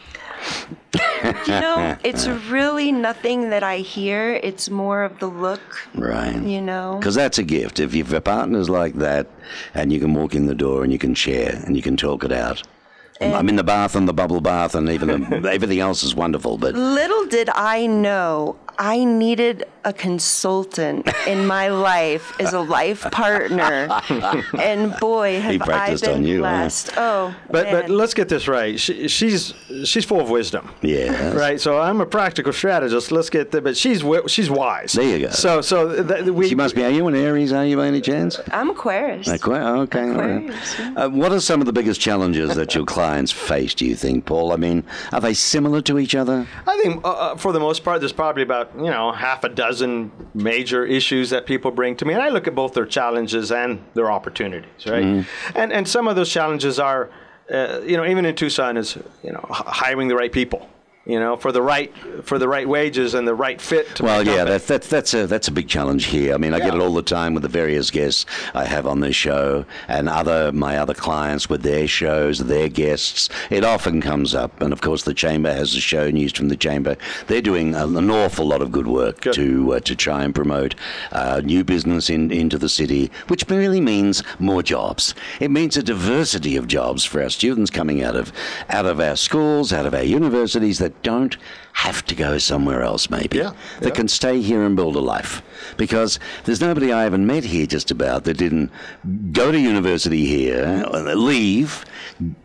You know, it's [laughs] really nothing that I hear. It's more of the look, Right. you know. Because that's a gift. If you've got partners like that, and you can walk in the door and you can share and you can talk it out. I'm in the bath and the bubble bath and even the, [laughs] everything else is wonderful. But Little did I know I needed a consultant in my life as a life partner. [laughs] and boy, have I practiced been on you, huh? blessed. Oh, But but let's get this right. She, she's she's full of wisdom. yeah, Right, so I'm a practical strategist. Let's get the, but she's she's wise. There you go. So so th- we She must be. Are you an Aries? Are you by any chance? I'm Aquarius. Aqu- Okay. all right. Aquarius, yeah. Uh, what are some of the biggest challenges that your clients face? Do you think, Paul? I mean, are they similar to each other? I think uh, uh, for the most part, there's probably about you know half a dozen major issues that people bring to me, and I look at both their challenges and their opportunities, right? Mm-hmm. And and some of those challenges are, uh, you know, even in Tucson, is you know h- hiring the right people, you know, for the right for the right wages and the right fit. To Well, yeah, that's that's that's a that's a big challenge here. I mean, I get it all the time with the various guests I have on this show, and other my other clients with their shows, their guests. It often comes up, and of course, the chamber has a show, News from the Chamber. They're doing an awful lot of good work Good. to uh, to try and promote uh, new business in, into the city, which really means more jobs. It means a diversity of jobs for our students coming out of out of our schools, out of our universities that don't have to go somewhere else, maybe Yeah, that yeah. can stay here and build a life. Because there's nobody I haven't met here just about that didn't go to university here, leave,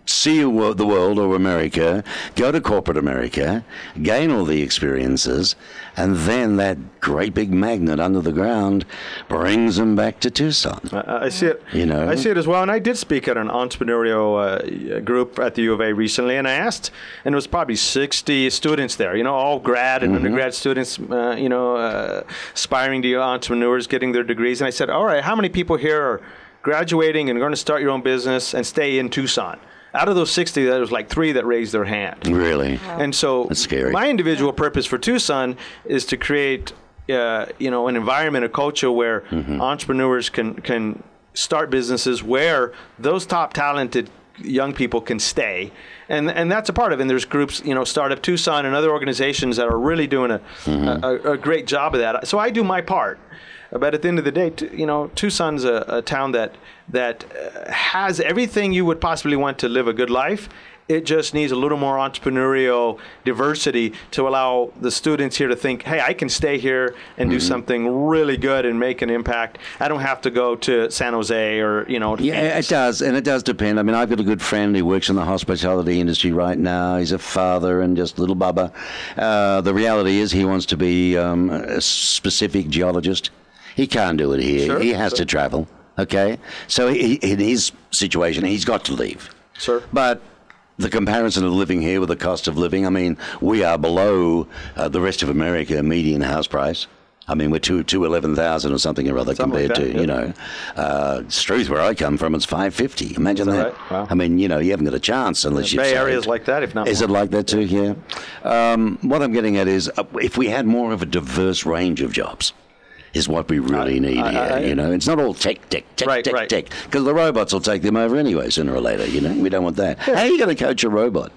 see the world or America, go to corporate America, gain all the experiences, and then that great big magnet under the ground brings them back to Tucson. I I see it. You know? I see it as well. And I did speak at an entrepreneurial uh, group at the U of A recently, and I asked, and it was probably 60 students there. You know, all grad and undergrad students. Uh, you know, uh, aspiring to entrepreneurs, getting their degrees. And I said, all right, how many people here are graduating and going to start your own business and stay in Tucson? Out of those 60, there was like three that raised their hand. Really? And so, That's scary. my individual purpose for Tucson is to create, uh, you know, an environment, a culture where Mm-hmm. entrepreneurs can can start businesses where those top talented young people can stay, and and that's a part of it. And there's groups, you know, Startup Tucson and other organizations that are really doing a, Mm-hmm. a, a great job of that. So I do my part. But at the end of the day, you know, Tucson's a, a town that that uh, has everything you would possibly want to live a good life. It just needs a little more entrepreneurial diversity to allow the students here to think, hey, I can stay here and do something really good and make an impact. I don't have to go to San Jose or, you know, Yeah, Phoenix." it does, and it does depend. I mean, I've got a good friend who works in the hospitality industry right now. He's a father and just little bubba. Uh, the reality is, he wants to be um, a specific geologist. He can't do it here. Sure, he has sure. to travel. Okay, so he, in his situation, he's got to leave. Sure. But the comparison of living here with the cost of living, I mean, we are below uh, the rest of America median house price. I mean, we're two two eleven thousand or something or other Something like compared that, to you know, uh, Struth where I come from, it's five fifty. Imagine that. that right? Wow. I mean, you know, you haven't got a chance unless you. Bay Area is like that, if not Is more. it like that too? Yeah. Um, what I'm getting at is, uh, if we had more of a diverse range of jobs. Is what we really need I- here. I- you know, it's not all tech, tech, tech, Right, tech, right. tech, because the robots will take them over anyway, sooner or later. You know, we don't want that. How are you going to coach a robot?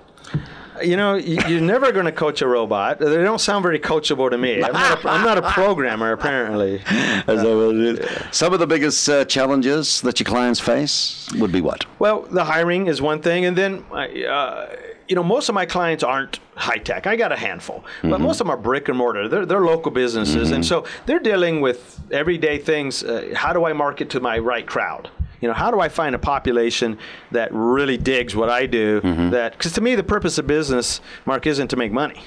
You know, you- you're never going to coach a robot. They don't sound very coachable to me. I'm not a, I'm not a programmer, apparently. [laughs] What? Some of the biggest uh, challenges that your clients face would be what? Well, the hiring is one thing, and then uh, you know, most of my clients aren't high tech. I got a handful, but mm-hmm. most of them are brick and mortar. They're, they're local businesses, and mm-hmm. so they're dealing with everyday things. Uh, how do I market to my right crowd? You know, how do I find a population that really digs what I do? Mm-hmm. That because to me, the purpose of business, Mark, isn't to make money.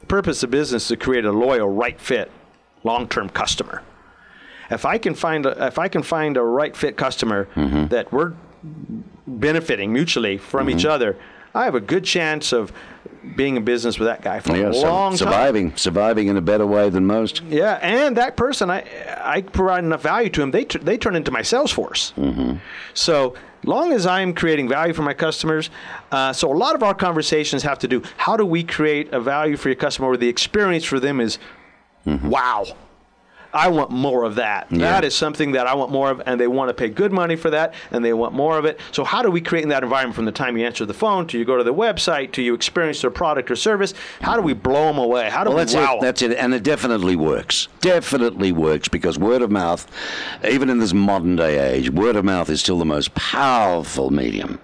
The purpose of business is to create a loyal, right fit, long-term customer. If I can find a, if I can find a right fit customer that we're benefiting mutually from each other, I have a good chance of being in business with that guy for Yeah, a su- long time. surviving, surviving in a better way than most. Yeah, and that person, I I provide enough value to them, they t- they turn into my sales force. So long as I'm creating value for my customers, uh, so a lot of our conversations have to do how do we create a value for your customer where the experience for them is wow. I want more of that. That is something that I want more of, and they want to pay good money for that, and they want more of it. So, how do we create in that environment from the time you answer the phone to you go to the website to you experience their product or service? How do we blow them away? How do Well, we that's wow it. That's it, and it definitely works. Definitely works because word of mouth, even in this modern day age, word of mouth is still the most powerful medium.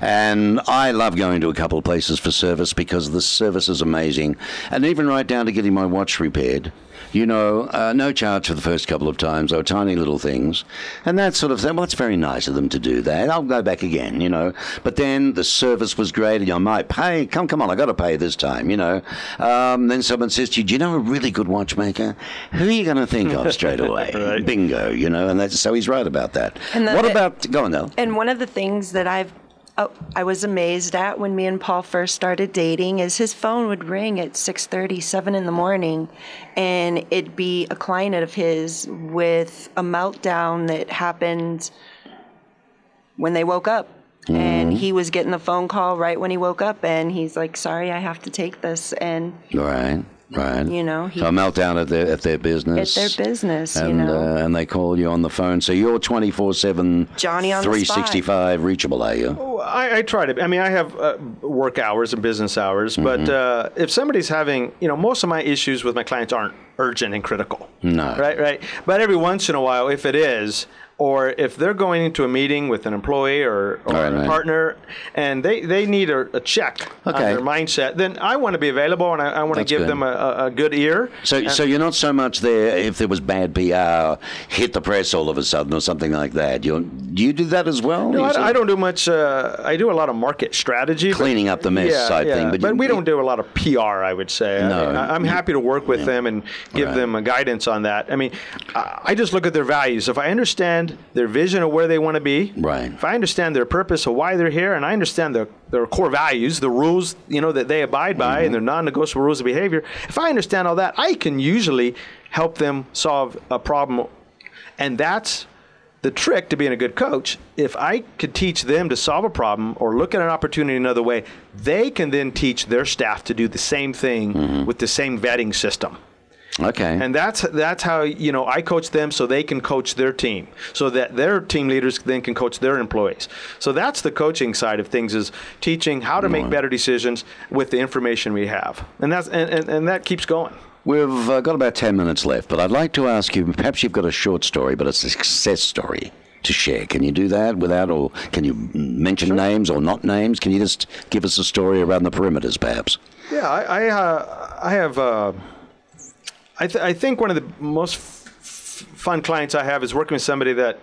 And I love going to a couple of places for service because the service is amazing, and even right down to getting my watch repaired. You know, uh, no charge for the first couple of times, or tiny little things, and that sort of thing. Well, it's very nice of them to do that. I'll go back again, you know. But then the service was great, and I might pay. Come, come on, I got to pay this time, you know. Um, then someone says to you, "Do you know a really good watchmaker? Who are you going to think of [laughs] straight away? Bingo, you know." And that's so he's right about that. And the- what about go on, Nell? And one of the things that I've oh, I was amazed at when me and Paul first started dating is his phone would ring at 6:30, 7 in the morning, and it'd be a client of his with a meltdown that happened when they woke up. And mm-hmm. he was getting the phone call right when he woke up, and he's like, "Sorry, I have to take this." And Right, right. You know, he- so a meltdown at their at their business. At their business, you and, know. uh, and they call you on the phone. So you're 24 7, Johnny on 365 reachable, are you? Well, I, I try to. I mean, I have uh, work hours and business hours, but uh, if somebody's having, you know, most of my issues with my clients aren't urgent and critical. No. Right, right. But every once in a while, if it is, or if they're going into a meeting with an employee or, or Right, a right. partner and they, they need a, a check on their mindset, then I want to be available and I, I want to give good. them a, a, good ear. So, And- so you're not so much there if there was bad PR, hit the press all of a sudden or something like that. You do you do that as well? No, I, I don't do much. Uh, I do a lot of market strategy, but- Cleaning up the mess yeah, type yeah, thing, but But, you- we don't do a lot of PR. I would say. No. I, am happy to work with them and give Right. them a guidance on that. I mean, I just look at their values. If I understand their vision of where they want to be, Right. If I understand their purpose of why they're here, and I understand their their core values, the rules you know that they abide by, Mm-hmm. and their non-negotiable rules of behavior. If I understand all that, I can usually help them solve a problem, and that's the trick to being a good coach, if I could teach them to solve a problem or look at an opportunity another way, they can then teach their staff to do the same thing with the same vetting system. Okay. And that's that's how you know I coach them so they can coach their team, so that their team leaders then can coach their employees. So that's the coaching side of things is teaching how to make better decisions with the information we have, and that's and, and, and that keeps going. We've uh, got about 10 minutes left, but I'd like to ask you perhaps you've got a short story, but a success story to share. Can you do that without, or can you mention names or not names? Can you just give us a story around the perimeters, perhaps? Yeah, I I, uh, I have. Uh, I, th- I think one of the most f- fun clients I have is working with somebody that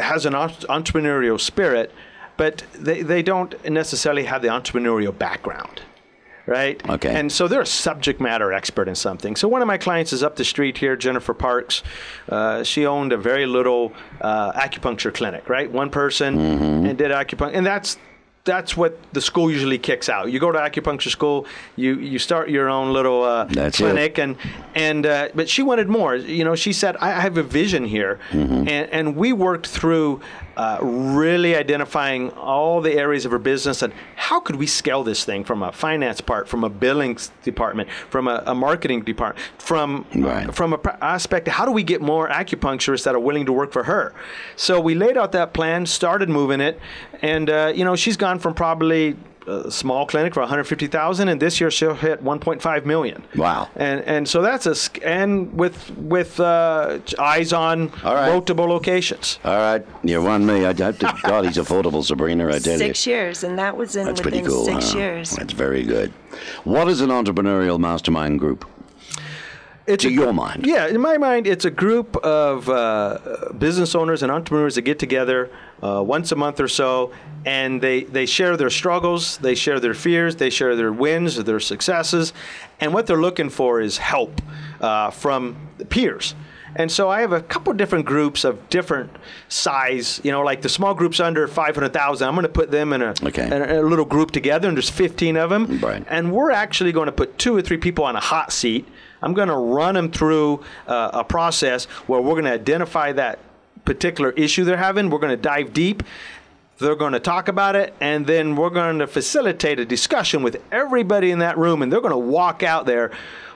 has an entrepreneurial spirit, but they, they don't necessarily have the entrepreneurial background. Right. Okay. And so they're a subject matter expert in something. So one of my clients is up the street here, Jennifer Parks. Uh, she owned a very little uh, acupuncture clinic. Right. One person and did acupuncture, and that's that's what the school usually kicks out. You go to acupuncture school, you you start your own little uh, That's it. clinic, and and uh, but she wanted more. You know, she said, "I I have a vision here," Mm-hmm. and and we worked through uh, really identifying all the areas of her business and how could we scale this thing from a finance part, from a billing department, from a, a marketing department, from Right. from a pr- aspect. How do we get more acupuncturists that are willing to work for her? So we laid out that plan, started moving it, and uh, you know she's gone from probably a small clinic for 150,000, and this year she'll hit 1.5 million. Wow. And and so that's a sc- and with with uh, eyes on All right. multiple locations. All right, you won me. I hope to God he's affordable, Sabrina. I tell you. Six years, and that was in That's pretty cool. six huh? years. That's very good. What is an entrepreneurial mastermind group? It's To a- your mind. Yeah, in my mind, it's a group of uh, business owners and entrepreneurs that get together uh, once a month or so, and they, they share their struggles, they share their fears, they share their wins, their successes, and what they're looking for is help uh, from peers. And so I have a couple different groups of different size. You know, like the small groups under 500,000. I'm going to put them in a, Okay. in a, little group together, and there's 15 of them. Right. And we're actually going to put two or three people on a hot seat. I'm going to run them through uh, a process where we're going to identify that particular issue they're having. We're going to dive deep. They're going to talk about it, and then we're going to facilitate a discussion with everybody in that room, and they're going to walk out there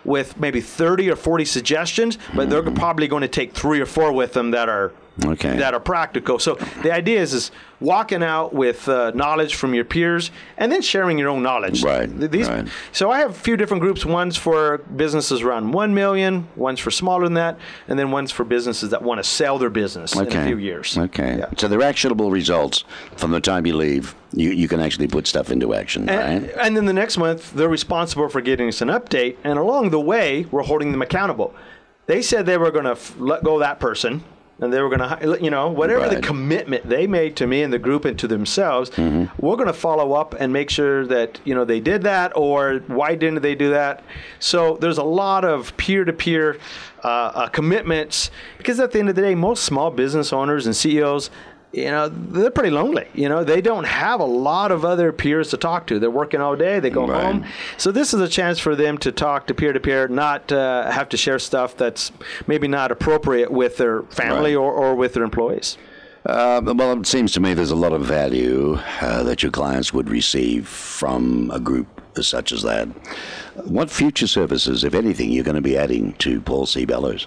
with maybe 30 or 40 suggestions, but they're probably going to take three or four with them that are Okay. that are practical. So the idea is is walking out with uh, knowledge from your peers and then sharing your own knowledge. Right, These, right. So I have a few different groups. One's for businesses around one million. One's for smaller than that, and then one's for businesses that want to sell their business in a few years. Okay. Yeah. So they're actionable results from the time you leave. You, you can actually put stuff into action, And, right? and then the next month, they're responsible for getting us an update. And along the way, we're holding them accountable. They said they were going to f- let go of that person. And they were going to, you know, whatever the commitment they made to me and the group and to themselves, Mm-hmm. we're going to follow up and make sure that, you know, they did that or why didn't they do that. So there's a lot of peer to peer commitments because at the end of the day, most small business owners and CEOs, you know, they're pretty lonely. You know, they don't have a lot of other peers to talk to. They're working all day. They go Right. home. So this is a chance for them to talk to peer to peer, not uh, have to share stuff that's maybe not appropriate with their family Right. or, or with their employees. Uh, well, it seems to me there's a lot of value uh, that your clients would receive from a group such as that. What future services, if anything, you're going to be adding to Paul C. Bellows?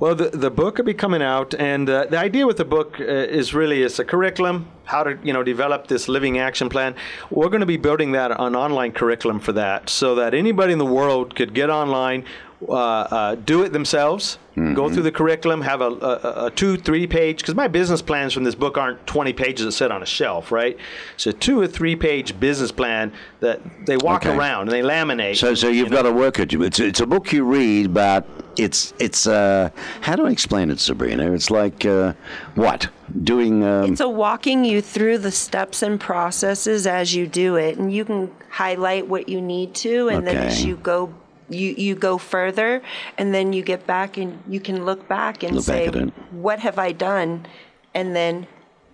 Well, the, the book will be coming out, and uh, the idea with the book uh, is really it's a curriculum, how to you know develop this living action plan. We're going to be building that an online curriculum for that, so that anybody in the world could get online, uh, uh, do it themselves, go through the curriculum, have a, a, a two three page because my business plans from this book aren't 20 pages that sit on a shelf, right? So two or three page business plan that they walk Okay. around and they laminate. So, so you've got to work it. It's, it's a book you read, but it's it's uh, how do I explain it, Sabrina? It's like uh, what doing. Um, So walking you through the steps and processes as you do it, and you can highlight what you need to, and then as you go, you you go further, and then you get back and you can look back and Look say, at it. what have I done, and then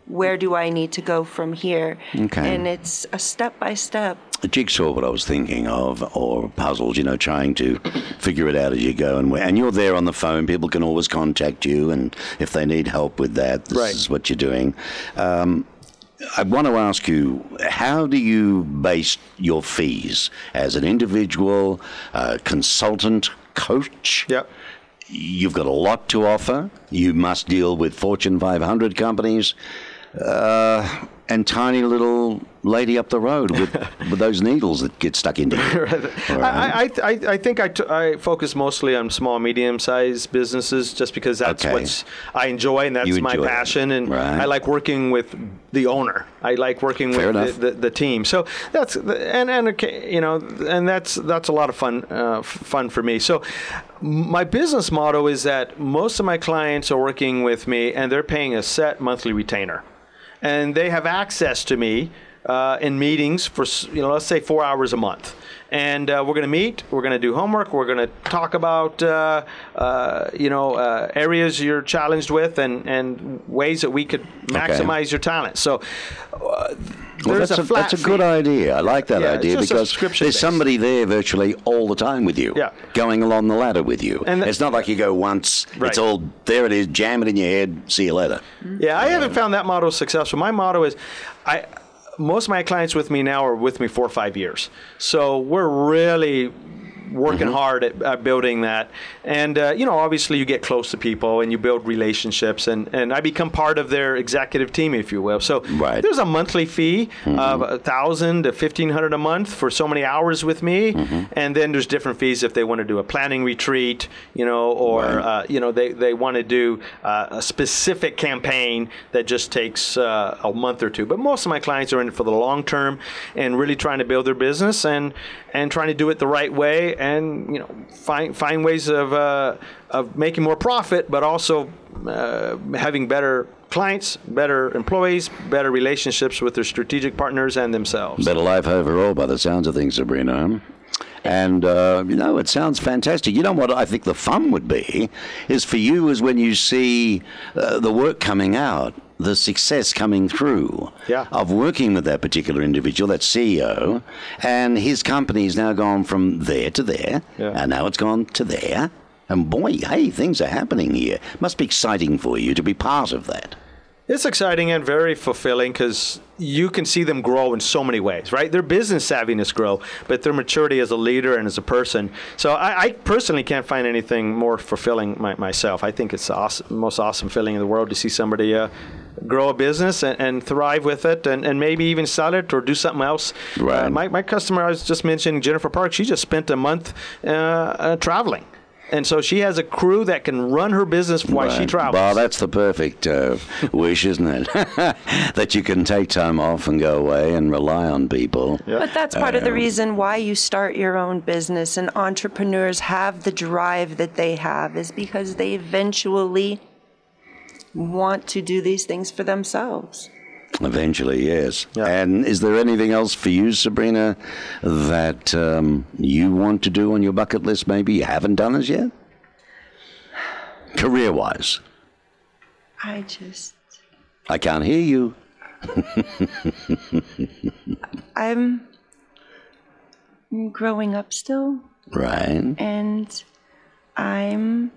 where do I need to go from here? Okay. And it's a step by step. a jigsaw, what I was thinking of, or puzzles, you know, trying to [clears throat] figure it out as you go. And, where, and you're there on the phone. People can always contact you. And if they need help with that, this Right. is what you're doing. Um, I want to ask you, how do you base your fees as an individual, uh, consultant, coach? Yep. You've got a lot to offer. You must deal with Fortune 500 companies uh, and tiny little lady up the road with, [laughs] with those needles that get stuck into you. [laughs] Right. I, I, I, think I, t- I focus mostly on small, medium-sized businesses just because that's Okay. what I enjoy and that's You my enjoy it. passion. And Right. I like working with the owner. I like working Fair with the, the, the team. So that's and and okay, you know, and that's that's a lot of fun uh, fun for me. So my business motto is that most of my clients are working with me and they're paying a set monthly retainer, and they have access to me uh, in meetings for you know let's say four hours a month. And uh, we're going to meet. We're going to do homework. We're going to talk about uh, uh, you know uh, areas you're challenged with and, and ways that we could maximize your talent. So uh, Well, that's, a a, that's a good fee. idea. I like that Yeah, idea because there's somebody there virtually all the time with you, Yeah. going along the ladder with you. And th- it's not like you go once, Right. it's all there it is, jam it in your head, see you later. Yeah, I haven't found that motto successful. My motto is, I most of my clients with me now are with me four or five years. So we're really working hard at, at building that. And uh, you know, obviously, you get close to people and you build relationships, and, and I become part of their executive team, if you will. So Right. there's a monthly fee of a thousand to fifteen hundred a month for so many hours with me, and then there's different fees if they want to do a planning retreat, you know, or Right. uh, you know they, they want to do uh, a specific campaign that just takes uh, a month or two. But most of my clients are in it for the long term and really trying to build their business and and trying to do it the right way and you know find find ways of uh, of making more profit, but also uh, having better clients, better employees, better relationships with their strategic partners and themselves. Better life overall, by the sounds of things, Sabrina. And uh, you know, it sounds fantastic. You know what I think the fun would be is for you is when you see uh, the work coming out, the success coming through Yeah. of working with that particular individual, that CEO, and his company's now gone from there to there, Yeah. and now it's gone to there. And boy, hey, things are happening here. Must be exciting for you to be part of that. It's exciting and very fulfilling because you can see them grow in so many ways, right? Their business savviness grow, but their maturity as a leader and as a person. So I, I personally can't find anything more fulfilling my, myself. I think it's the awesome, most awesome feeling in the world to see somebody uh, grow a business and, and thrive with it and, and maybe even sell it or do something else. Right. Uh, my, my customer I was just mentioning, Jennifer Park, she just spent a month uh, uh, traveling. And so she has a crew that can run her business while she travels. Well, that's the perfect uh, wish, isn't it? [laughs] that you can take time off and go away and rely on people. But that's part of the reason why you start your own business and entrepreneurs have the drive that they have is because they eventually want to do these things for themselves. Eventually, yes. Yeah. And is there anything else for you, Sabrina, that um, you want to do on your bucket list? Maybe you haven't done as yet, career-wise. I just I can't hear you. [laughs] I'm growing up still Right. and I'm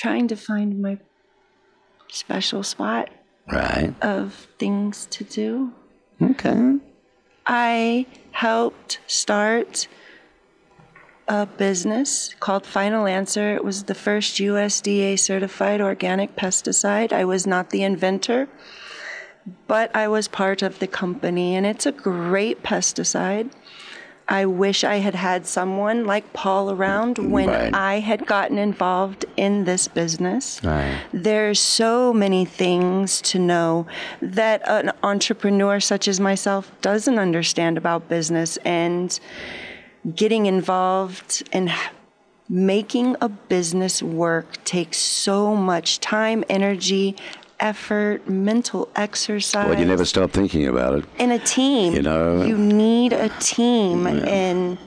trying to find my special spot Right. of things to do. Okay. I helped start a business called Final Answer. It was the first USDA certified organic pesticide. I was not the inventor, but I was part of the company, and it's a great pesticide. I wish I had had someone like Paul around when Right. I had gotten involved in this business. Right. There's so many things to know that an entrepreneur such as myself doesn't understand about business and getting involved and making a business work takes so much time, energy, effort, mental exercise. Well, you never stop thinking about it. in a team. You know. you need a team and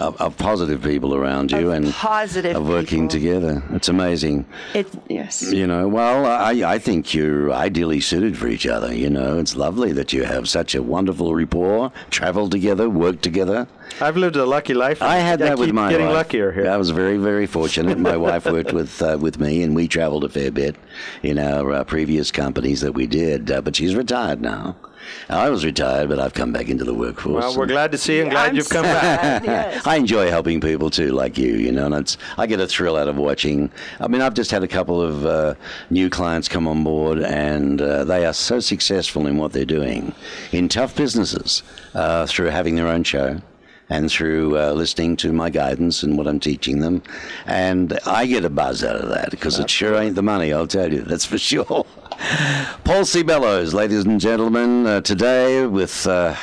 Of, of positive people around you Of and positive of working people. together. It's amazing. it yes. You know, well, I, I think you're ideally suited for each other. You know, it's lovely that you have such a wonderful rapport, travel together, work together. I've lived a lucky life. I had that with keep my getting wife. luckier here. I was very, very fortunate. My [laughs] wife worked with uh, with me, and we traveled a fair bit in our uh, previous companies that we did. Uh, but she's retired now. I was retired, but I've come back into the workforce. Well, we're glad to see you and glad I'm you've come back. sad, [laughs] yes. I enjoy helping people too, like you. You know, and it's I get a thrill out of watching. I mean, I've just had a couple of uh, new clients come on board, and uh, they are so successful in what they're doing in tough businesses uh, through having their own show. And through uh, listening to my guidance and what I'm teaching them, and I get a buzz out of that because it sure ain't the money, I'll tell you. [laughs] That's for sure. Paul C. Bellows, ladies and gentlemen, uh, today with uh,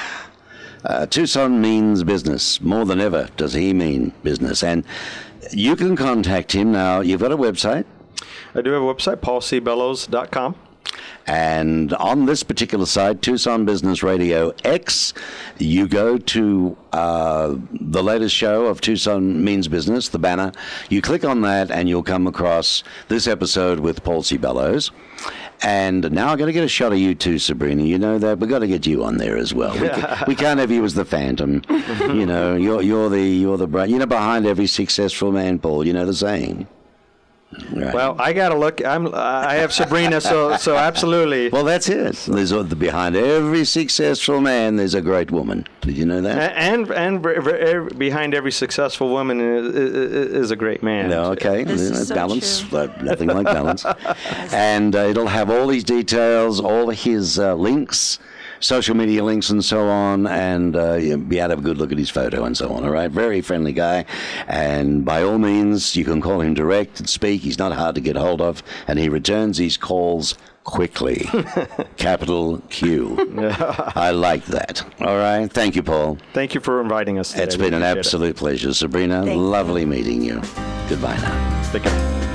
uh, Tucson means business. More than ever does he mean business. And you can contact him now. You've got a website. I do have a website, paulcbellows.com. And on this particular site, Tucson Business Radio X, you go to uh, the latest show of Tucson Means Business, the banner. You click on that, and you'll come across this episode with Paul C. Bellows. And now I've got to get a shot of you too, Sabrina. You know that we've got to get you on there as well. We, ca- we can't have you as the phantom. [laughs] you know, you're you're the you're the brain. You know, behind every successful man, Paul. You know the saying. Right. Well, I got to look. I'm. I have Sabrina, so so absolutely. Well, that's it. There's a, behind every successful man, there's a great woman. Did you know that? and and br- br- behind every successful woman is, is, is a great man. No, okay. This is You so balance, true. uh, nothing like balance. [laughs] and uh, it'll have all these details, all his uh, links, social media links, and so on, and uh, you'll be able to have a good look at his photo and so on. All right, very friendly guy, and by all means, you can call him direct and speak. He's not hard to get hold of, and he returns his calls quickly. [laughs] Capital Q. I like that. All right, thank you, Paul. Thank you for inviting us. Today. It's We been an appreciate it. absolute pleasure, Sabrina. Thank you. lovely meeting you. Goodbye now. Take care.